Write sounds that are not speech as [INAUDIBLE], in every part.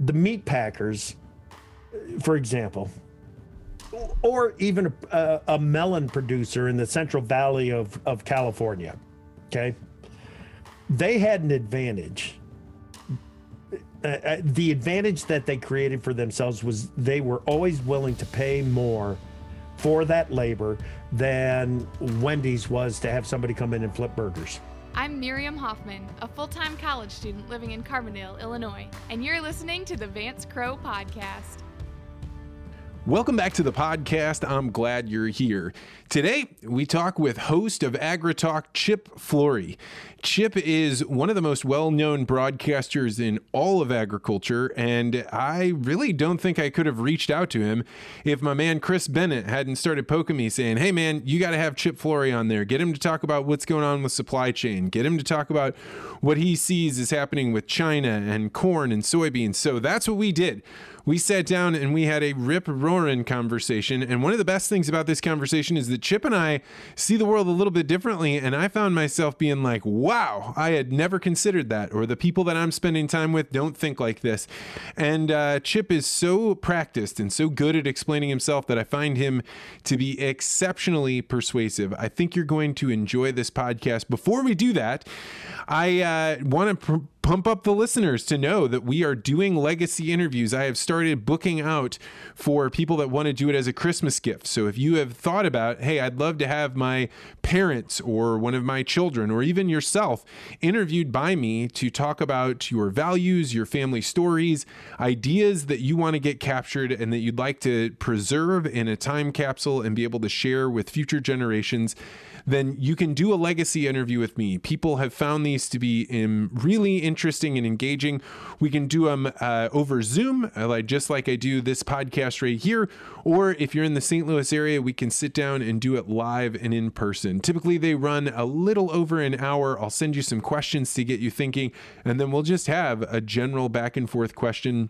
the meat packers, for example, or even a, a, melon producer in the Central Valley of, of California, okay, they had an advantage. Uh, uh, the advantage that they created for themselves was they were always willing to pay more for that labor than Wendy's was to have somebody come in and flip burgers. I'm Miriam Hoffman, a full time college student living in Carbondale, Illinois, and you're listening to the Vance Crowe Podcast. Welcome back to the podcast. I'm glad you're here. Today, we talk with host of AgriTalk, Chip Flory. Chip is one of the most well known broadcasters in all of agriculture, and I really don't think I could have reached out to him if my man Chris Bennett hadn't started poking me saying, Hey, man, you got to have Chip Flory on there. Get him to talk about what's going on with supply chain, get him to talk about what he sees is happening with China and corn and soybeans. So that's what we did we sat down and we had a rip roaring conversation. And one of the best things about this conversation is that Chip and I see the world a little bit differently. And I found myself being like, wow, I had never considered that. Or the people that I'm spending time with don't think like this. And uh, Chip is so practiced and so good at explaining himself that I find him to be exceptionally persuasive. I think you're going to enjoy this podcast. Before we do that, I uh, want to. Pr- pump up the listeners to know that we are doing legacy interviews. I have started booking out for people that want to do it as a Christmas gift. So if you have thought about, hey, I'd love to have my parents or one of my children or even yourself interviewed by me to talk about your values, your family stories, ideas that you want to get captured and that you'd like to preserve in a time capsule and be able to share with future generations then you can do a legacy interview with me. People have found these to be um, really interesting and engaging. We can do them uh, over Zoom, uh, like just like I do this podcast right here. Or if you're in the St. Louis area, we can sit down and do it live and in person. Typically, they run a little over an hour. I'll send you some questions to get you thinking, and then we'll just have a general back and forth question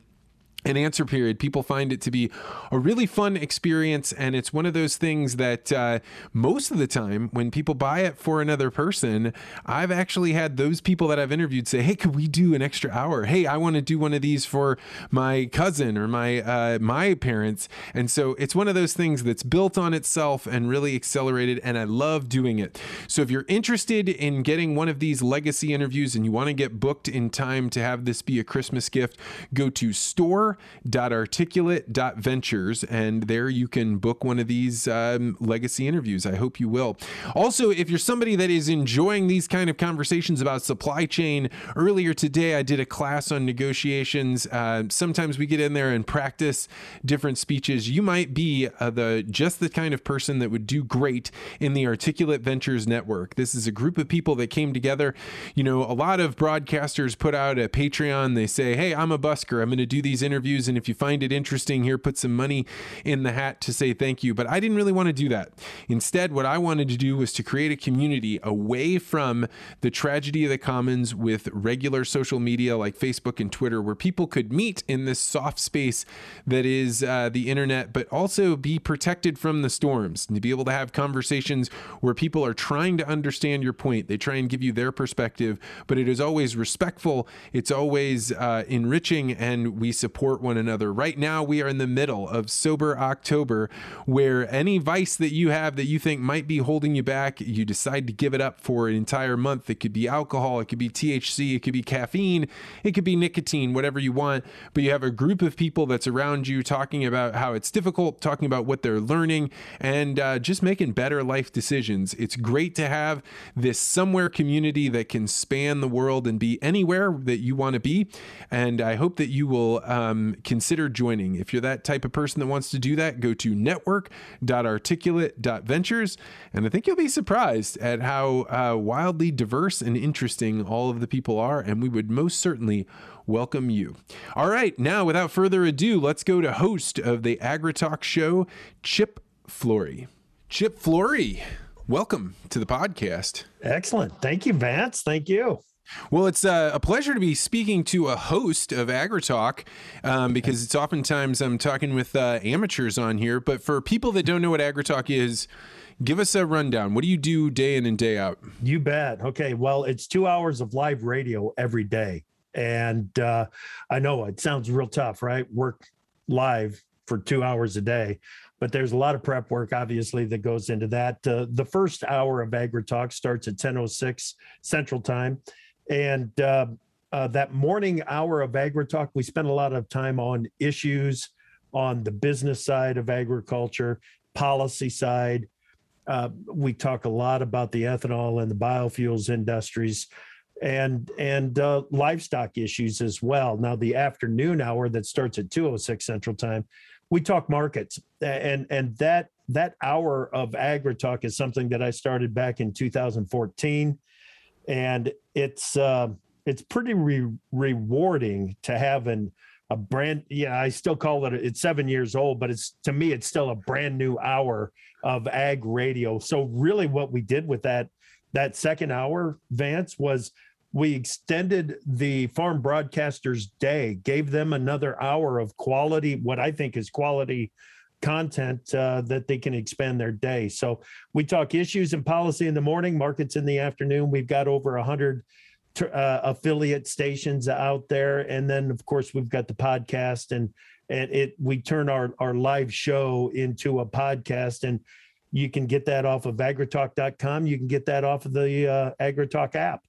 an answer period. People find it to be a really fun experience, and it's one of those things that uh, most of the time, when people buy it for another person, I've actually had those people that I've interviewed say, "Hey, could we do an extra hour? Hey, I want to do one of these for my cousin or my uh, my parents." And so it's one of those things that's built on itself and really accelerated, and I love doing it. So if you're interested in getting one of these legacy interviews and you want to get booked in time to have this be a Christmas gift, go to store store.articulate.ventures, and there you can book one of these um, legacy interviews. I hope you will. Also, if you're somebody that is enjoying these kind of conversations about supply chain, earlier today I did a class on negotiations. Uh, sometimes we get in there and practice different speeches. You might be uh, the just the kind of person that would do great in the Articulate Ventures Network. This is a group of people that came together. You know, a lot of broadcasters put out a Patreon. They say, "Hey, I'm a busker. I'm going to do these interviews." Interviews. And if you find it interesting here, put some money in the hat to say thank you. But I didn't really want to do that. Instead, what I wanted to do was to create a community away from the tragedy of the commons with regular social media like Facebook and Twitter, where people could meet in this soft space that is uh, the internet, but also be protected from the storms, and to be able to have conversations where people are trying to understand your point. They try and give you their perspective, but it is always respectful, it's always uh, enriching, and we support support one another. Right now, we are in the middle of Sober October, where any vice that you have that you think might be holding you back, you decide to give it up for an entire month. It could be alcohol, it could be THC, it could be caffeine, it could be nicotine, whatever you want. But you have a group of people that's around you talking about how it's difficult, talking about what they're learning, and uh, just making better life decisions. It's great to have this somewhere community that can span the world and be anywhere that you want to be. And I hope that you will. Um, um, consider joining. If you're that type of person that wants to do that, go to network.articulate.ventures. And I think you'll be surprised at how uh, wildly diverse and interesting all of the people are. And we would most certainly welcome you. All right, now without further ado, let's go to host of the AgriTalk show, Chip Flory. Chip Flory, welcome to the podcast. Excellent. Thank you, Vance. Thank you. Well, it's uh, a pleasure to be speaking to a host of AgriTalk um, because it's oftentimes I'm talking with uh, amateurs on here. But for people that don't know what AgriTalk is, give us a rundown. What do you do day in and day out? You bet. Okay. Well, it's two hours of live radio every day. And uh, I know it sounds real tough, right? Work live for two hours a day, but there's a lot of prep work, obviously, that goes into that. Uh, the first hour of Agri Talk starts at 10:06 Central Time, and uh, uh, that morning hour of Agri Talk, we spend a lot of time on issues on the business side of agriculture, policy side. Uh, we talk a lot about the ethanol and the biofuels industries and and uh, livestock issues as well. Now the afternoon hour that starts at 206 Central Time, we talk markets and and that that hour of agri talk is something that I started back in 2014 and it's uh, it's pretty re- rewarding to have an a brand yeah i still call it it's seven years old but it's to me it's still a brand new hour of ag radio. So really what we did with that that second hour vance was we extended the farm broadcasters day gave them another hour of quality what i think is quality content uh, that they can expand their day. So we talk issues and policy in the morning markets in the afternoon. We've got over 100 uh, affiliate stations out there. And then of course we've got the podcast and and it we turn our our live show into a podcast. And you can get that off of agritalk.com you can get that off of the uh, agritalk app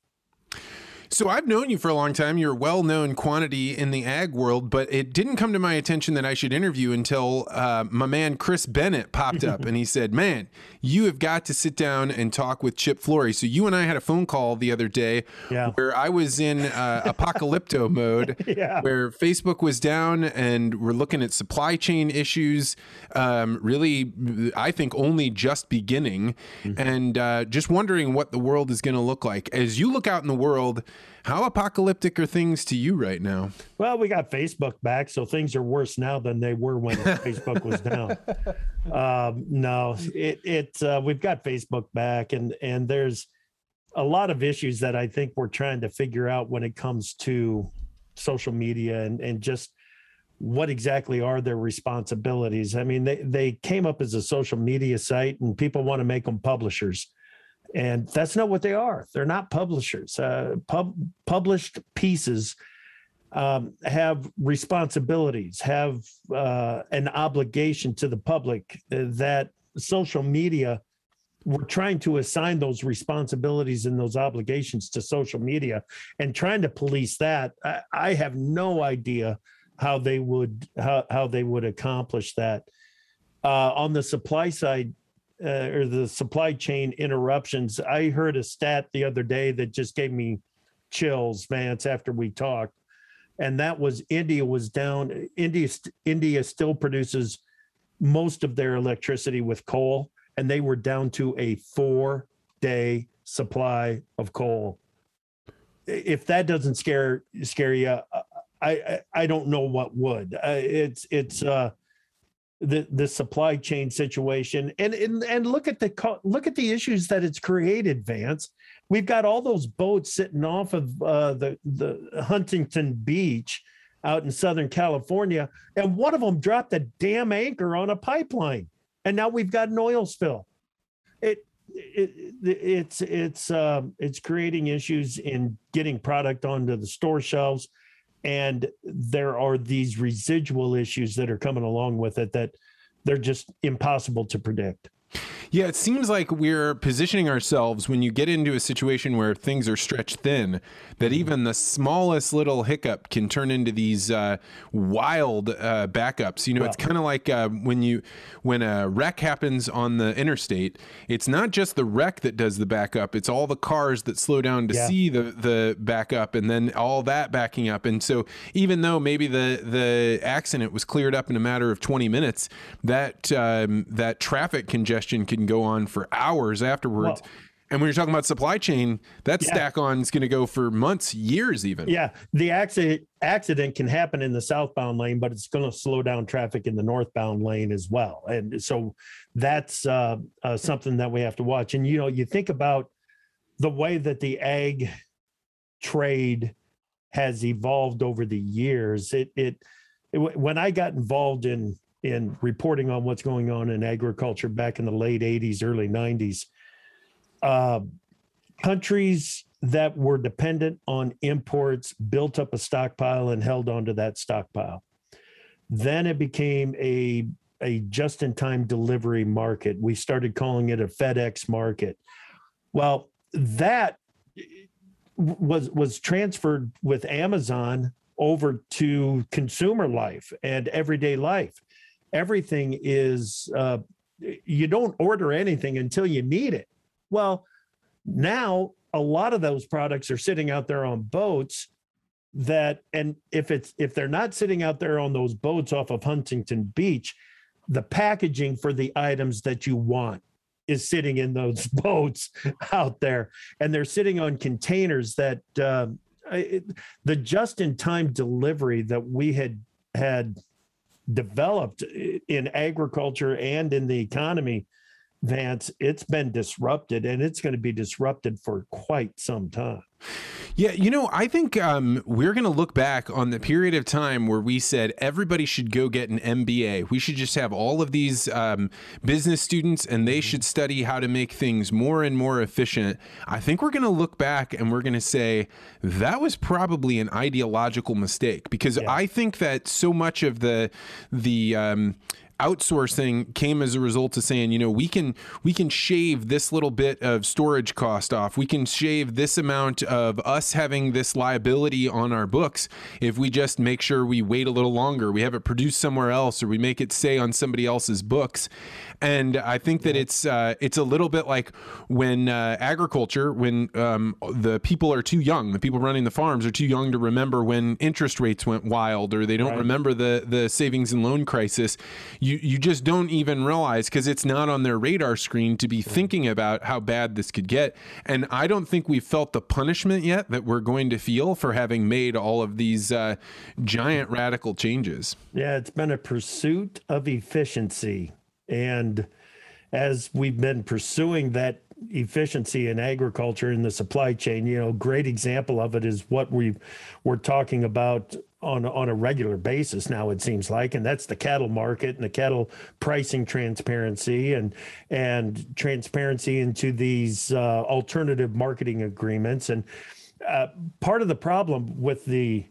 so I've known you for a long time. You're a well-known quantity in the ag world, but it didn't come to my attention that I should interview until uh, my man Chris Bennett popped up [LAUGHS] and he said, "Man, you have got to sit down and talk with Chip Flory." So you and I had a phone call the other day yeah. where I was in uh, apocalypto [LAUGHS] mode, yeah. where Facebook was down and we're looking at supply chain issues. Um, really, I think only just beginning, mm-hmm. and uh, just wondering what the world is going to look like as you look out in the world. How apocalyptic are things to you right now? Well, we got Facebook back, so things are worse now than they were when [LAUGHS] Facebook was down. Um, no, it it uh, we've got Facebook back, and and there's a lot of issues that I think we're trying to figure out when it comes to social media and and just what exactly are their responsibilities. I mean, they they came up as a social media site, and people want to make them publishers and that's not what they are. They're not publishers. Uh, pub, published pieces um, have responsibilities, have uh, an obligation to the public that social media. We're trying to assign those responsibilities and those obligations to social media, and trying to police that. I, I have no idea how they would how, how they would accomplish that. Uh, on the supply side, uh, or the supply chain interruptions. I heard a stat the other day that just gave me chills, Vance, after we talked, and that was India was down. India India still produces most of their electricity with coal, and they were down to a four day supply of coal. If that doesn't scare scare you, I I, I don't know what would. Uh, it's it's uh, the the supply chain situation. And and and look at the look at the issues that it's created vance. We've got all those boats sitting off of uh, the the huntington beach out in southern california and one of them dropped a damn anchor on a pipeline and now we've got an oil spill. It, it it's it's um, it's creating issues in getting product onto the store shelves and there are these residual issues that are coming along with it that they're just impossible to predict. Yeah, it seems like we're positioning ourselves when you get into a situation where things are stretched thin, that even the smallest little hiccup can turn into these uh, wild uh, backups. You know, well, it's kind of like uh, when you when a wreck happens on the interstate. It's not just the wreck that does the backup; it's all the cars that slow down to yeah. see the the backup, and then all that backing up. And so, even though maybe the the accident was cleared up in a matter of 20 minutes, that um, that traffic congestion can can go on for hours afterwards. And when you're talking about supply chain, that yeah. stack on is going to go for months, years, even. Yeah, the accident accident can happen in the southbound lane, but it's going to slow down traffic in the northbound lane as well. And so that's uh, uh, something that we have to watch. And you know, you think about the way that the ag trade has evolved over the years. It it, it when I got involved in in reporting on what's going on in agriculture back in the late 80s, early 90s. Uh, countries that were dependent on imports built up a stockpile and held onto that stockpile. Then it became a a just in time delivery market. We started calling it a FedEx market. Well, that was was transferred with Amazon over to consumer life and everyday life. Everything is uh, you don't order anything until you need it. Well, now a lot of those products are sitting out there on boats that and if it's if they're not sitting out there on those boats off of Huntington Beach, the packaging for the items that you want is sitting in those [LAUGHS] boats out there and they're sitting on containers that uh, it, the just in time delivery that we had had developed in agriculture and in the economy Vance, it's been disrupted and it's going to be disrupted for quite some time. Yeah, you know, I think um, we're going to look back on the period of time where we said everybody should go get an MBA. We should just have all of these um, business students and they should study how to make things more and more efficient. I think we're going to look back and we're going to say that was probably an ideological mistake because yeah. I think that so much of the the um, outsourcing came as a result of saying, you know, we can we can shave this little bit of storage cost off. We can shave this amount of us having this liability on our books if we just make sure we wait a little longer. We have it produced somewhere else or we make it say on somebody else's books. And I think that it's uh, it's a little bit like when uh, agriculture, when um, the people are too young, the people running the farms are too young to remember when interest rates went wild, or they don't right. remember the the savings and loan crisis. You you just don't even realize because it's not on their radar screen to be thinking about how bad this could get. And I don't think we've felt the punishment yet that we're going to feel for having made all of these uh, giant radical changes. Yeah, it's been a pursuit of efficiency and as we've been pursuing that efficiency in agriculture in the supply chain, you know, great example of it is what we we're talking about on on a regular basis now it seems like and that's the cattle market and the cattle pricing transparency and and transparency into these uh, alternative marketing agreements. And uh, part of the problem with the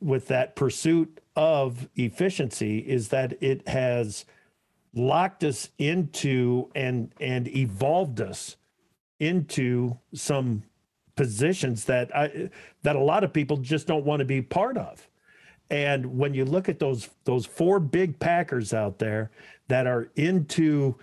with that pursuit of efficiency is that it has locked us into and and evolved us into some positions that I that a lot of people just don't want to be part of. And when you look at those those four big packers out there that are into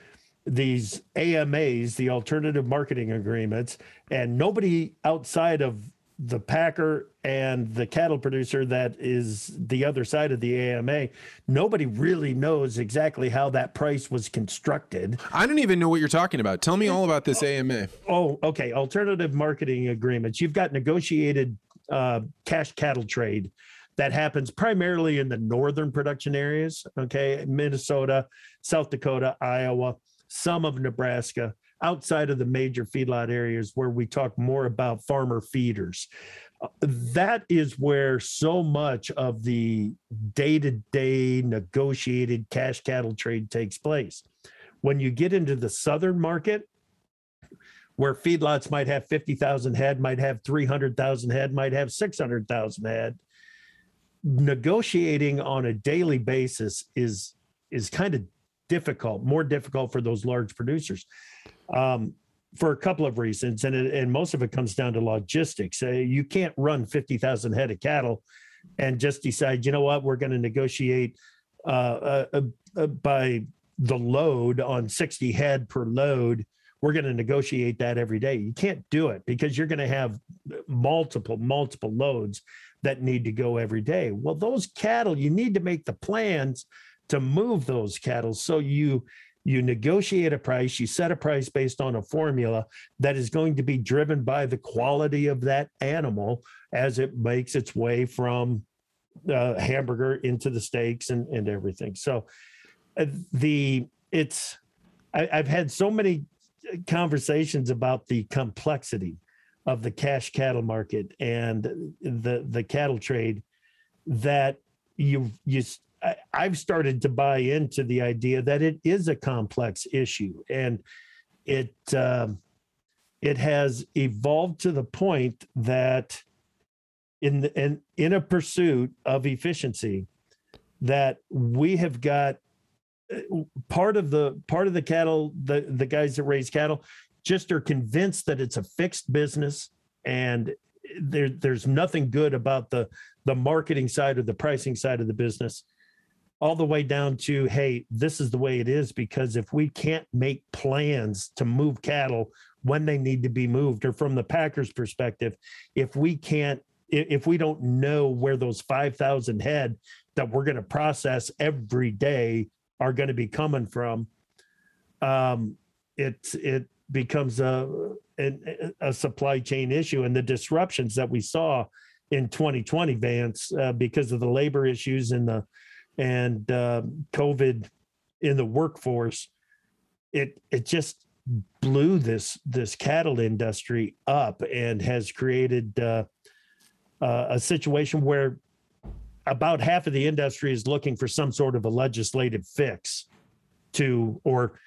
these AMAs, the alternative marketing agreements, and nobody outside of the packer and the cattle producer that is the other side of the AMA, nobody really knows exactly how that price was constructed. I don't even know what you're talking about. Tell me all about this AMA. Oh, okay. Alternative marketing agreements. You've got negotiated uh, cash cattle trade that happens primarily in the northern production areas, okay? Minnesota, South Dakota, Iowa, some of Nebraska outside of the major feedlot areas where we talk more about farmer feeders. Uh, that is where so much of the day to day negotiated cash cattle trade takes place. When you get into the southern market, where feedlots might have 50,000 head, might have 300,000 head, might have 600,000 head, negotiating on a daily basis is is kind of difficult, more difficult for those large producers um, for a couple of reasons, and it, and most of it comes down to logistics. Uh, you can't run fifty thousand head of cattle and just decide, you know what, we're going to negotiate uh, uh, uh, uh, by the load on sixty head per load. We're going to negotiate that every day. You can't do it because you're going to have multiple multiple loads that need to go every day. Well, those cattle, you need to make the plans to move those cattle so you you negotiate a price, you set a price based on a formula that is going to be driven by the quality of that animal as it makes its way from the hamburger into the steaks and, and everything. So uh, the it's I, I've had so many conversations about the complexity of the cash cattle market and the the cattle trade that you you I, have started to buy into the idea that it is a complex issue and it um, it has evolved to the point that in the, in in a pursuit of efficiency that we have got uh, part of the part of the cattle the the guys that raise cattle just are convinced that it's a fixed business and there there's nothing good about the the marketing side or the pricing side of the business all the way down to hey this is the way it is because if we can't make plans to move cattle when they need to be moved or from the packers perspective if we can't if we don't know where those 5000 head that we're going to process every day are going to be coming from um it it becomes a, a supply chain issue. And the disruptions that we saw in 2020 vance uh, because of the labor issues and the and uh, covid in the workforce it it just blew this this cattle industry up and has created uh, uh, a situation where about half of the industry is looking for some sort of a legislative fix to or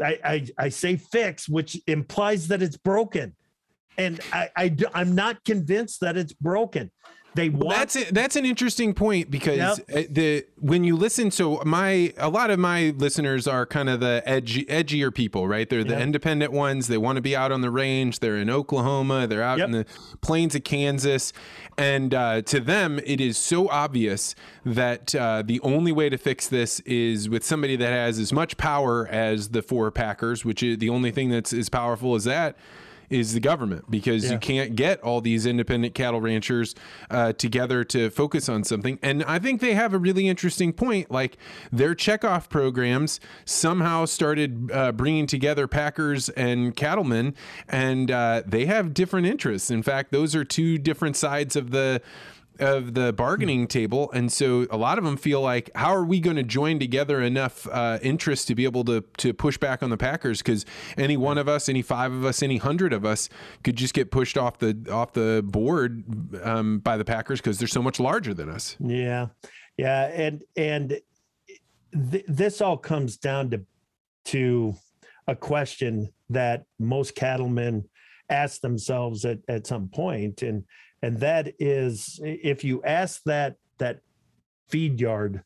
I, I, I say fix, which implies that it's broken, and I, I I'm not convinced that it's broken. They want that's a, that's an interesting point because yep. the when you listen, so my a lot of my listeners are kind of the edgy, edgier people, right? They're the yep. independent ones. They want to be out on the range. They're in Oklahoma. They're out yep. in the plains of Kansas, and uh, to them, it is so obvious that uh, the only way to fix this is with somebody that has as much power as the four Packers, which is the only thing that's as powerful as that is the government because yeah. you can't get all these independent cattle ranchers uh, together to focus on something. And I think they have a really interesting point. Like their checkoff programs somehow started uh, bringing together packers and cattlemen, and uh, they have different interests. In fact, those are two different sides of the of the bargaining table, and so a lot of them feel like, how are we going to join together enough uh, interest to be able to to push back on the Packers? Because any one of us, any five of us, any hundred of us could just get pushed off the off the board um, by the Packers because they're so much larger than us. Yeah, yeah, and and th- this all comes down to to a question that most cattlemen ask themselves at at some point, and and that is if you ask that that feed yard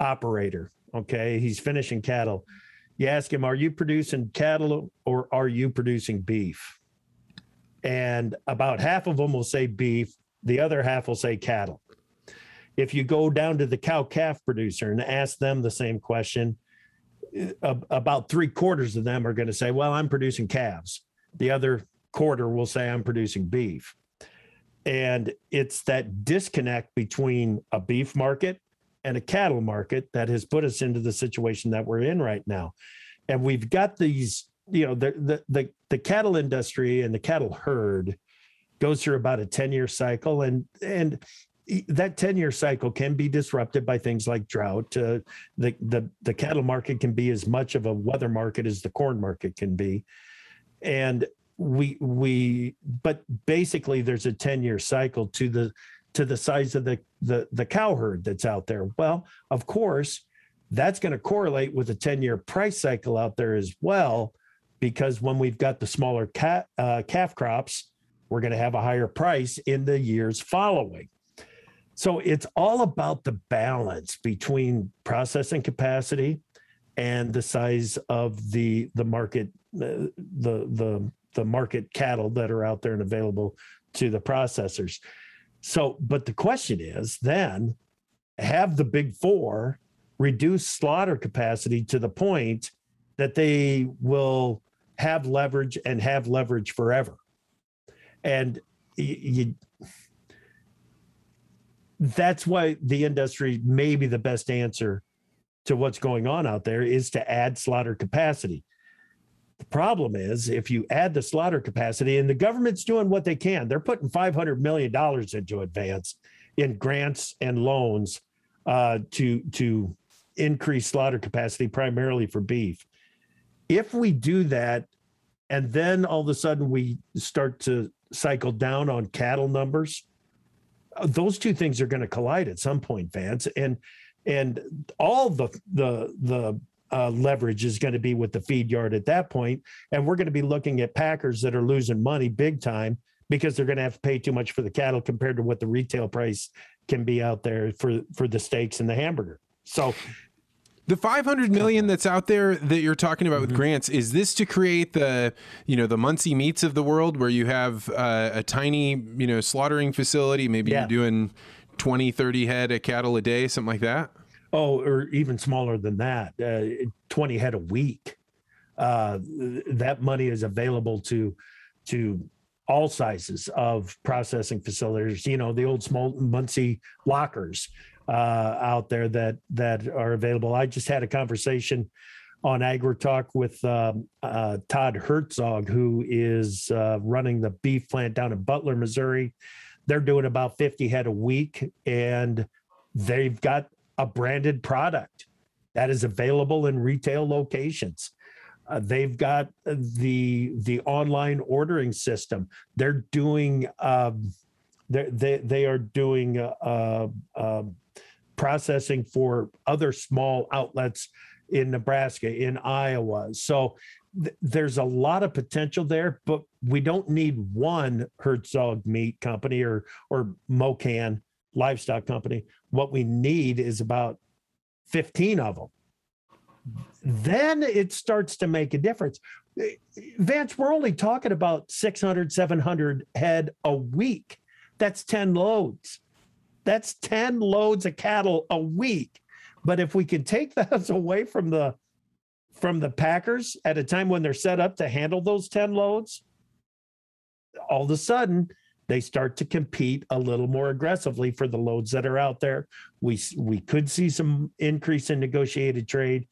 operator okay he's finishing cattle you ask him are you producing cattle or are you producing beef? And about half of them will say beef the other half will say cattle. If you go down to the cow calf producer and ask them the same question about three quarters of them are going to say well i'm producing calves. The other quarter will say i'm producing beef and it's that disconnect between a beef market and a cattle market that has put us into the situation that we're in right now. And we've got these, you know, the the the, the cattle industry and the cattle herd goes through about a 10-year cycle and and that 10-year cycle can be disrupted by things like drought. Uh, the, the the cattle market can be as much of a weather market as the corn market can be. And we we but basically there's a 10 year cycle to the to the size of the the the cow herd that's out there. Well of course that's going to correlate with a 10 year price cycle out there as well because when we've got the smaller cat, uh, calf crops we're going to have a higher price in the years following. So it's all about the balance between processing capacity and the size of the the market uh, the the the market cattle that are out there and available to the processors. So, but the question is then have the big four reduce slaughter capacity to the point that they will have leverage and have leverage forever. And you, that's why the industry may be the best answer to what's going on out there is to add slaughter capacity. The problem is if you add the slaughter capacity, and the government's doing what they can, they're putting $500 million into advance in grants and loans uh, to, to increase slaughter capacity, primarily for beef. If we do that, and then all of a sudden we start to cycle down on cattle numbers, uh, those two things are going to collide at some point, Vance. And and all the the the uh, leverage is going to be with the feed yard at that point, and we're going to be looking at packers that are losing money big time because they're going to have to pay too much for the cattle compared to what the retail price can be out there for for the steaks and the hamburger. So the 500 million that's out there that you're talking about with mm-hmm. grants is this to create the you know the Muncie meats of the world where you have uh, a tiny you know slaughtering facility maybe yeah. you're doing 20 30 head of cattle a day something like that oh or even smaller than that uh, 20 head a week uh, that money is available to to all sizes of processing facilities you know the old small Muncie lockers uh, out there that that are available. I just had a conversation on AgriTalk with um, uh, Todd Herzog, who is uh, running the beef plant down in Butler, Missouri. They're doing about 50 head a week, and they've got a branded product that is available in retail locations. Uh, they've got the the online ordering system. They're doing um, they they are doing uh, uh, processing for other small outlets in Nebraska, in Iowa. So th- there's a lot of potential there, but we don't need one Herzog meat company or or Mocan livestock company. What we need is about 15 of them. Then it starts to make a difference. Vance, we're only talking about 600, 700 head a week. That's 10 loads. That's 10 loads of cattle a week. But if we can take [LAUGHS] those away from the from the Packers at a time when they're set up to handle those 10 loads, all of a sudden they start to compete a little more aggressively for the loads that are out there. We we could see some increase in negotiated trade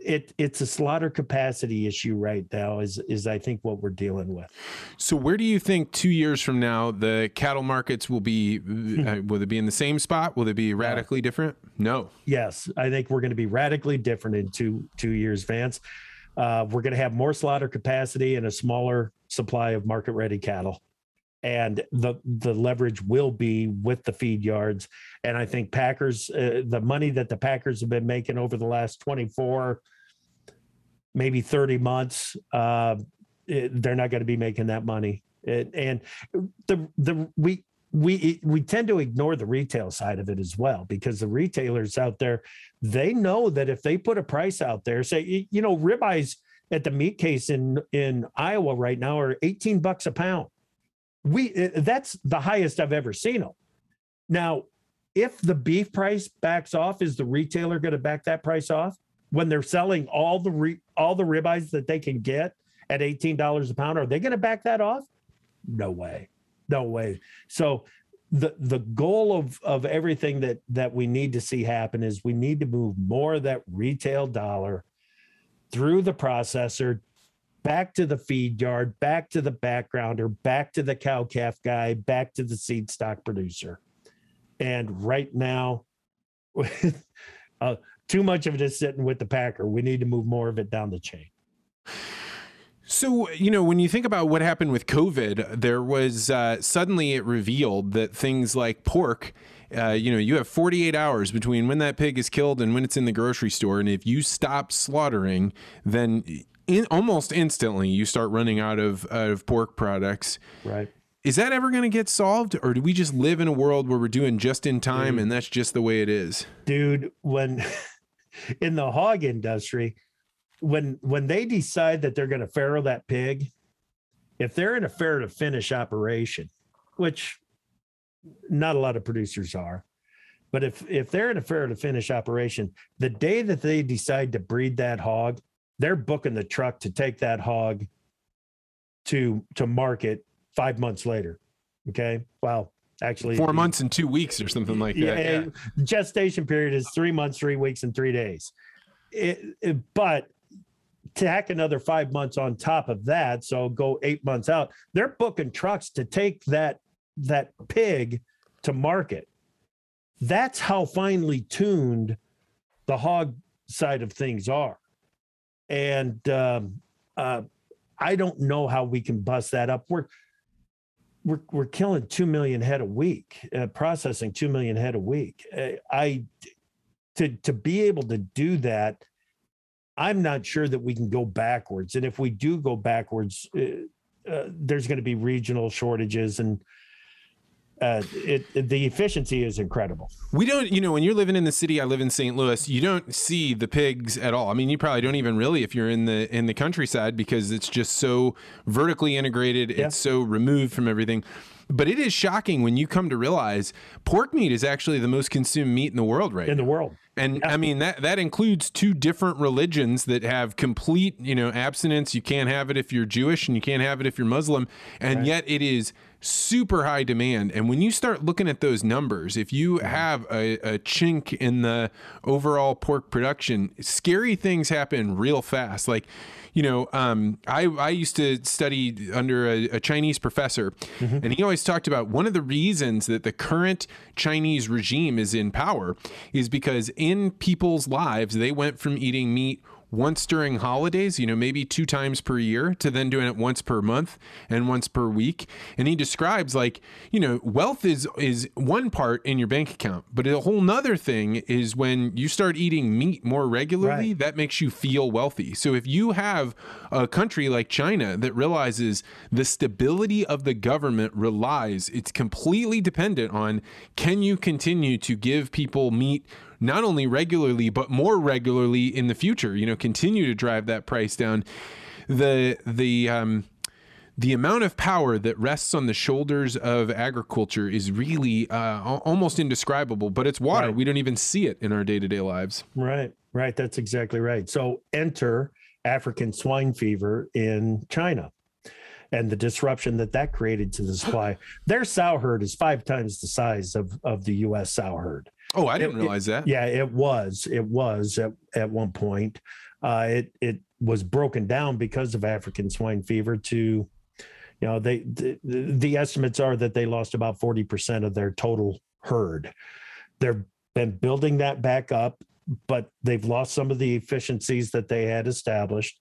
it it's a slaughter capacity issue right now is is I think what we're dealing with. So where do you think 2 years from now the cattle markets will be [LAUGHS] uh, will they be in the same spot? Will they be radically different? No. Yes, I think we're going to be radically different in 2 2 years Vance. Uh, we're going to have more slaughter capacity and a smaller supply of market ready cattle and the the leverage will be with the feed yards. And i think packers uh, the money that the packers have been making over the last 24 maybe 30 months uh, it, they're not going to be making that money. It, and the the we we we tend to ignore the retail side of it as well because the retailers out there they know that if they put a price out there say you know ribeyes at the meat case in in Iowa right now are 18 bucks a pound we uh, that's the highest I've ever seen them. Now, if the beef price backs off, is the retailer going to back that price off when they're selling all the re, all the ribeyes that they can get at eighteen dollars a pound? Are they going to back that off? No way, no way. So the the goal of of everything that that we need to see happen is we need to move more of that retail dollar through the processor back to the feed yard, back to the backgrounder, back to the cow calf guy, back to the seed stock producer. And right now, uh, too much of it is sitting with the packer. We need to move more of it down the chain. So, you know, when you think about what happened with COVID, there was uh, suddenly it revealed that things like pork, uh, you know, you have 48 hours between when that pig is killed and when it's in the grocery store. And if you stop slaughtering, then in, almost instantly you start running out of out of pork products. Right. Is that ever going to get solved, or do we just live in a world where we're doing just in time dude, and that's just the way it is? Dude, when [LAUGHS] in the hog industry, when when they decide that they're going to farrow that pig, if they're in a farrow to finish operation, which not a lot of producers are, but if if they're in a farrow to finish operation, the day that they decide to breed that hog, they're booking the truck to take that hog to to market five months later. Okay. Well, actually four months and two weeks or something like that. Yeah, yeah. Gestation period is three months, three weeks, and three days. It, it, but tack another five months on top of that, so go eight months out. They're booking trucks to take that that pig to market. That's how finely tuned the hog side of things are and um, uh, I don't know how we can bust that up. We're we're we're killing two million head a week, uh, processing two million head a week. Uh, I to to be able to do that, I'm not sure that we can go backwards. And if we do go backwards, uh, uh, there's going to be regional shortages and uh, it, the efficiency is incredible. We don't, you know, when you're living in the city, I live in St. Louis. You don't see the pigs at all. I mean, you probably don't even really if you're in the in the countryside because it's just so vertically integrated. Yeah. It's so removed from everything. But it is shocking when you come to realize pork meat is actually the most consumed meat in the world right in the world. And yeah. I mean that that includes two different religions that have complete, you know, abstinence. You can't have it if you're Jewish and you can't have it if you're Muslim. And right. yet it is super high demand. And when you start looking at those numbers, if you have a, a, chink in the overall pork production, scary things happen real fast. Like, you know, um, I, I used to study under a, a Chinese professor, mm-hmm. and he always talked about one of the reasons that the current Chinese regime is in power is because in people's lives, they went from eating meat once during holidays, you know, maybe two times per year, to then doing it once per month and once per week. And he describes like, you know, wealth is is one part in your bank account, but a whole nother thing is when you start eating meat more regularly, right. that makes you feel wealthy. So if you have a country like China that realizes the stability of the government relies, it's completely dependent on can you continue to give people meat not only regularly but more regularly in the future. You know, continue to drive that price down. The the um, the amount of power that rests on the shoulders of agriculture is really uh, almost indescribable. But it's water; right. we don't even see it in our day to day lives. Right, right. That's exactly right. So enter African swine fever in China and the disruption that that created to the supply. Their sow herd is five times the size of, of the U.S. sow herd. Oh, I didn't it, realize it, that. Yeah, it was. It was at, at one point. Uh, it it was broken down because of African swine fever to, you know, they the, the estimates are that they lost about 40% of their total herd. They've been building that back up, but they've lost some of the efficiencies that they had established.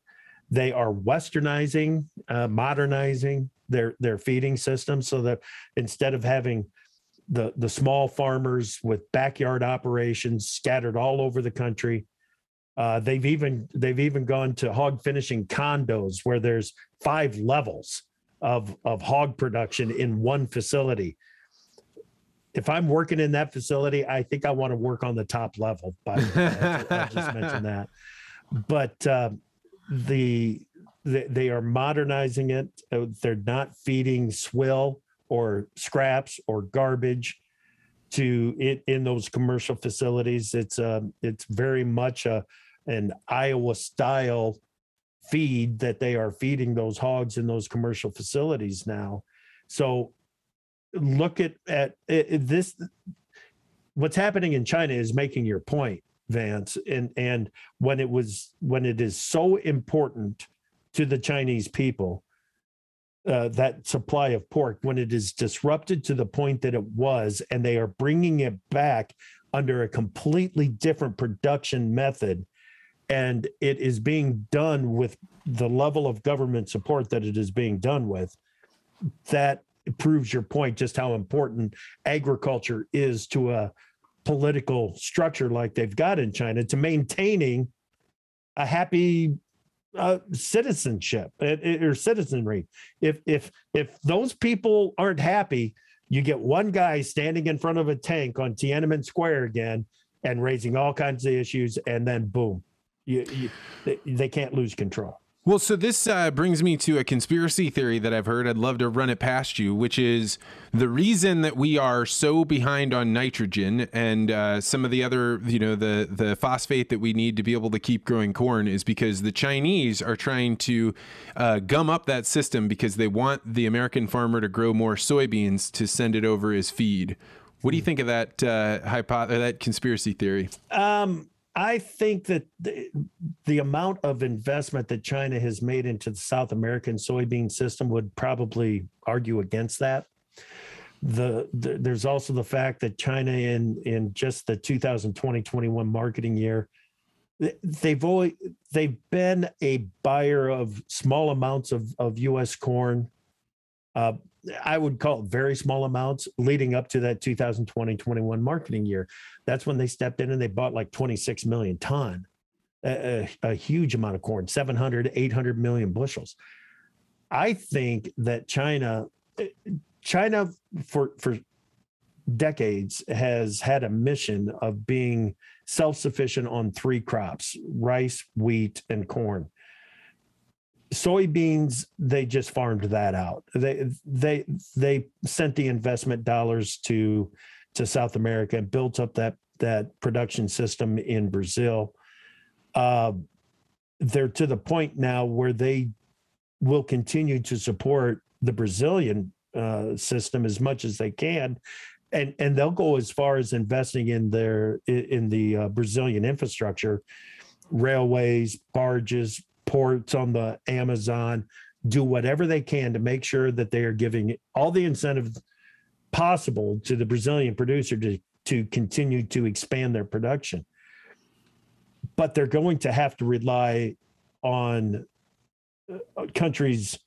They are westernizing, uh, modernizing their their feeding system so that instead of having the the small farmers with backyard operations scattered all over the country. Uh, they've even they've even gone to hog finishing condos where there's five levels of of hog production in one facility. If I'm working in that facility, I think I want to work on the top level. By I just mentioned [LAUGHS] that, but uh, the, the they are modernizing it. Uh, they're not feeding swill or scraps or garbage to it in those commercial facilities. It's uh, it's very much a an Iowa style feed that they are feeding those hogs in those commercial facilities now. So look at at it, this. What's happening in China is making your point, Vance, and and when it was when it is so important to the Chinese people uh, that supply of pork when it is disrupted to the point that it was, and they are bringing it back under a completely different production method. And it is being done with the level of government support that it is being done with. That proves your point just how important agriculture is to a political structure like they've got in China to maintaining a happy uh, citizenship or citizenry. If if if those people aren't happy, you get one guy standing in front of a tank on Tiananmen Square again and raising all kinds of issues, and then boom, you, you they, they can't lose control. Well, so this uh, brings me to a conspiracy theory that I've heard. I'd love to run it past you, which is the reason that we are so behind on nitrogen and uh, some of the other, you know, the the phosphate that we need to be able to keep growing corn is because the Chinese are trying to uh, gum up that system because they want the American farmer to grow more soybeans to send it over as feed. What do you think of that uh, hypo- that conspiracy theory? Um, I think that the, the, amount of investment that China has made into the South American soybean system would probably argue against that. The, the there's also the fact that China in in just the 2020-21 marketing year they've always they've been a buyer of small amounts of of US corn uh, I would call it very small amounts leading up to that 2020 21 marketing year. That's when they stepped in and they bought like 26 million ton. a, a, a huge amount of corn 700 800 million bushels i think that china eh, china for for decades has had a mission of being self-sufficient on three crops rice wheat and corn soybeans they just farmed that out. They they they sent the investment dollars to to south america and built up that that production system in brazil. Uh, they're to the point now where they will continue to support the brazilian uh, system as much as they can. And and they'll go as far as investing in their in the uh, brazilian infrastructure railways barges ports on the Amazon, do whatever they can to make sure that they are giving all the incentive possible to the Brazilian producer to, to continue to expand their production. But they're going to have to rely on uh, countries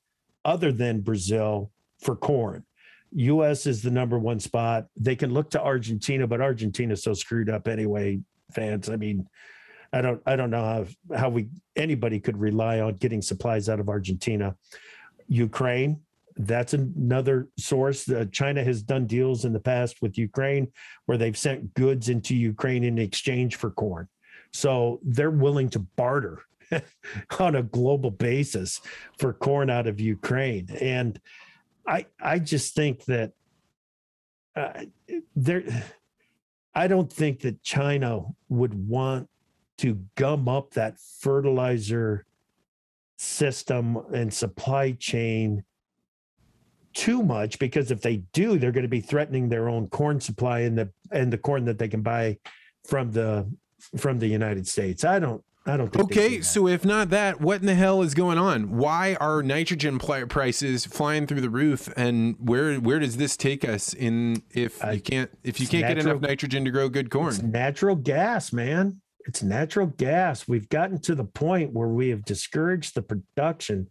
other than Brazil for corn. US is the number one spot. They can look to Argentina, but Argentina's so screwed up anyway, Vance. I mean, I don't I don't know how how we anybody could rely on getting supplies out of Argentina. Ukraine, that's another source. Uh, China has done deals in the past with Ukraine where they've sent goods into Ukraine in exchange for corn. So they're willing to barter [LAUGHS] on a global basis for corn out of Ukraine. And I I just think that uh, there I don't think that China would want to gum up that fertilizer system and supply chain too much because if they do they're going to be threatening their own corn supply and the and the corn that they can buy from the from the United States. I don't I don't Okay, so if not that, what in the hell is going on? Why are nitrogen prices flying through the roof and where where does this take us in if uh, you can't if you can't natural, get enough nitrogen to grow good corn? natural gas, man it's natural gas. We've gotten to the point where we have discouraged the production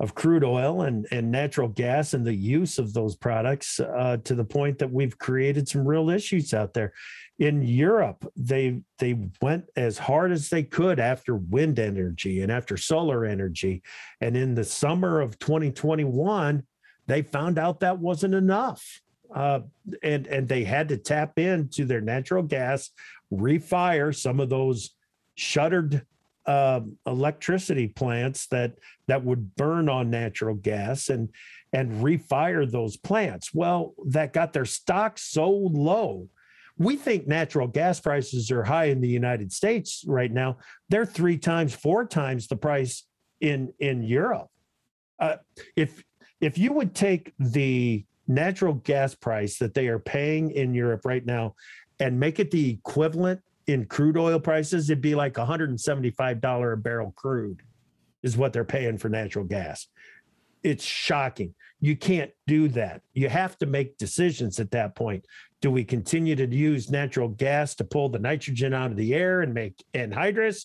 of crude oil and, and natural gas and the use of those products uh, to the point that we've created some real issues out there. In Europe, they they went as hard as they could after wind energy and after solar energy. And in the summer of 2021, they found out that wasn't enough. Uh, and and they had to tap into their natural gas refire some of those shuttered uh, electricity plants that that would burn on natural gas and and refire those plants. Well, that got their stock so low. We think natural gas prices are high in the United States right now. They're three times, four times the price in in Europe. Uh, if if you would take the natural gas price that they are paying in Europe right now and make it the equivalent in crude oil prices, it'd be like $175 a barrel crude is what they're paying for natural gas. It's shocking. You can't do that. You have to make decisions at that point. Do we continue to use natural gas to pull the nitrogen out of the air and make anhydrous,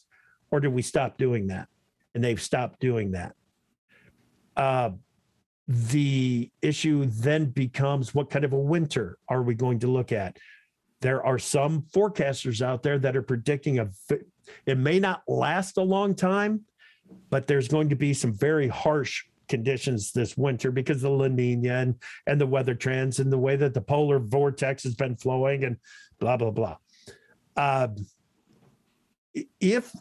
or do we stop doing that? And they've stopped doing that. Uh, the issue then becomes what kind of a winter are we going to look at? there are some forecasters out there that are predicting a it may not last a long time but there's going to be some very harsh conditions this winter because of the La Nina and, and the weather trends and the way that the polar vortex has been flowing and blah blah blah. Uh, if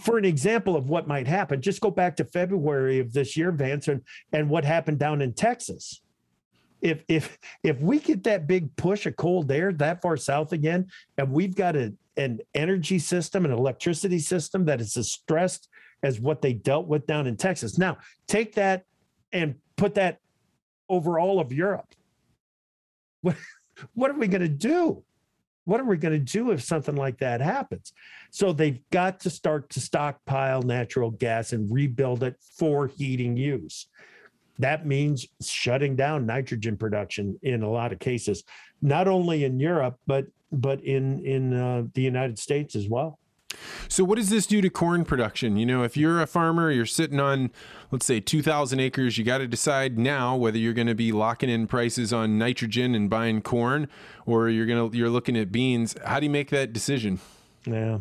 for an example of what might happen, just go back to February of this year, Vance, and, and what happened down in Texas if if if we get that big push of cold air that far south again, and we've got a, an energy system, an electricity system that is as stressed as what they dealt with down in Texas. Now, take that and put that over all of Europe. [LAUGHS] What what are we going to do? What are we going to do if something like that happens? So they've got to start to stockpile natural gas and rebuild it for heating use that means shutting down nitrogen production in a lot of cases, not only in Europe but but in in uh, the United States as well. So, what does this do to corn production? You know, if you're a farmer, you're sitting on, let's say, 2,000 acres, you got to decide now whether you're going to be locking in prices on nitrogen and buying corn, or you're going to you're looking at beans. How do you make that decision? Yeah,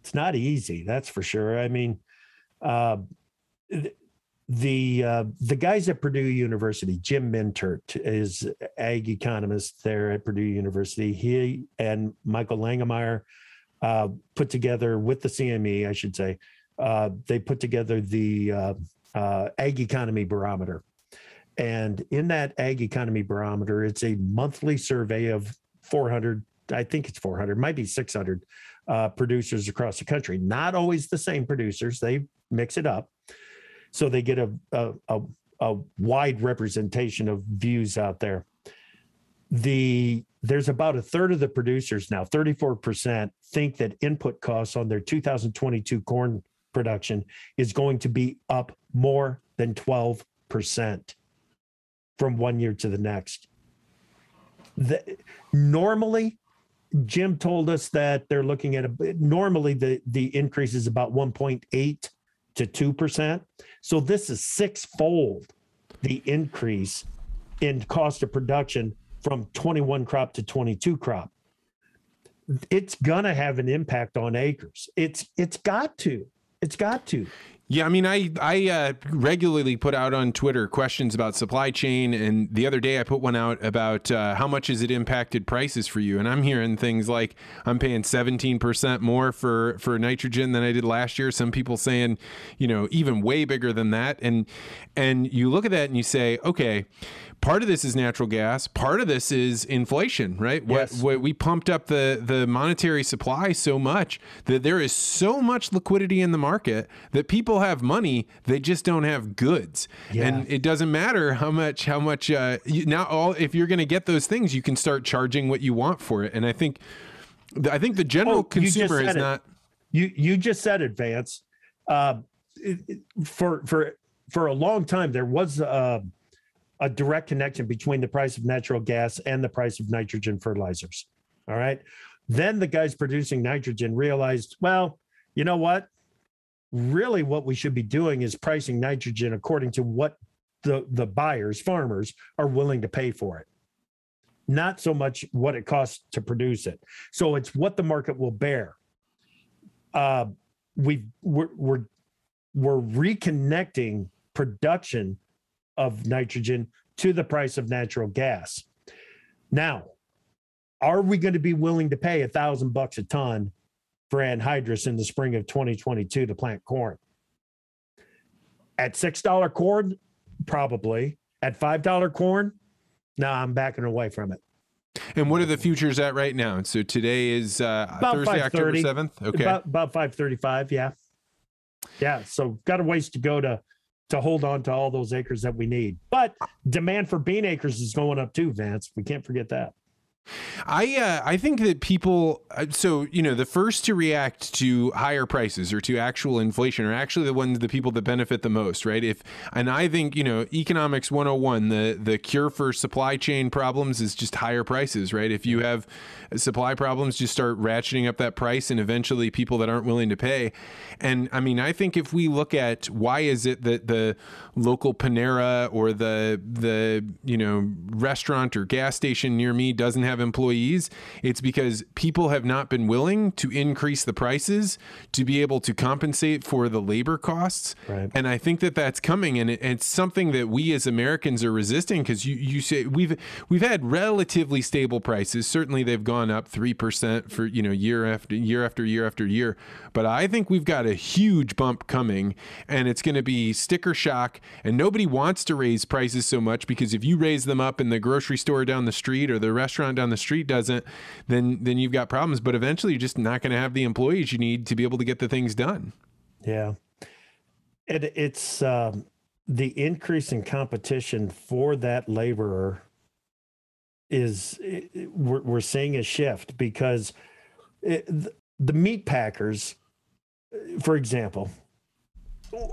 it's not easy. That's for sure. I mean, uh, the uh, the guys at Purdue University, Jim Mintert is ag economist there at Purdue University. He and Michael Langemeier uh, put together with the CME, I should say, uh, they put together the uh, uh, Ag Economy Barometer. And in that Ag Economy Barometer, it's a monthly survey of 400, I think it's 400, might be 600 uh, producers across the country. Not always the same producers, they mix it up. So they get a, a, a, a wide representation of views out there. The there's about a third of the producers now, 34%, think that input costs on their 2022 corn production is going to be up more than 12% from one year to the next. The, normally, Jim told us that they're looking at a normally the the increase is about 1.8 to 2%. So this is sixfold the increase in cost of production from 21 crop to 22 crop. It's going to have an impact on acres. It's it's got to. It's got to. Yeah, I mean, I I uh, regularly put out on Twitter questions about supply chain, and the other day I put one out about uh, how much has it impacted prices for you, and I'm hearing things like I'm paying 17 percent more for for nitrogen than I did last year. Some people saying, you know, even way bigger than that, and and you look at that and you say, okay, part of this is natural gas part of this is inflation right yes. what, what, we pumped up the the monetary supply so much that there is so much liquidity in the market that people have money they just don't have goods yeah. and it doesn't matter how much how much uh, you, now all if you're going to get those things you can start charging what you want for it and i think i think the general oh, consumer is it. not you you just said advance uh, for for for a long time there was uh a direct connection between the price of natural gas and the price of nitrogen fertilizers. All right. Then the guys producing nitrogen realized, well, you know what? Really, what we should be doing is pricing nitrogen according to what the, the buyers, farmers, are willing to pay for it. Not so much what it costs to produce it. So it's what the market will bear. Uh, we we're, we're we're reconnecting production of nitrogen to the price of natural gas. Now, are we going to be willing to pay a thousand bucks a ton for anhydrous in the spring of 2022 to plant corn? At six dollar corn, probably. At five dollar corn, no, I'm backing away from it. And what are the futures at right now? So today is uh, Thursday, October seventh. Okay, about, about five thirty-five. Yeah, yeah. So got a ways to go to to hold on to all those acres that we need. But demand for bean acres is going up too, Vance. We can't forget that. I uh, I think that people uh, so you know the first to react to higher prices or to actual inflation are actually the ones the people that benefit the most right? If and I think you know economics 101 the the cure for supply chain problems is just higher prices right? If you have supply problems just start ratcheting up that price and eventually people that aren't willing to pay. And I mean I think if we look at why is it that the local Panera or the the you know restaurant or gas station near me doesn't have have employees, it's because people have not been willing to increase the prices to be able to compensate for the labor costs. Right. And I think that that's coming, and it's something that we as Americans are resisting because you you say we've we've had relatively stable prices. Certainly, they've gone up three percent for you know year after year after year after year. But I think we've got a huge bump coming, and it's going to be sticker shock. And nobody wants to raise prices so much because if you raise them up in the grocery store down the street or the restaurant down the street doesn't, then then you've got problems. But eventually, you're just not going to have the employees you need to be able to get the things done. Yeah, it, it's um, the increase in competition for that laborer is we're, we're seeing a shift because it, the meat packers, for example,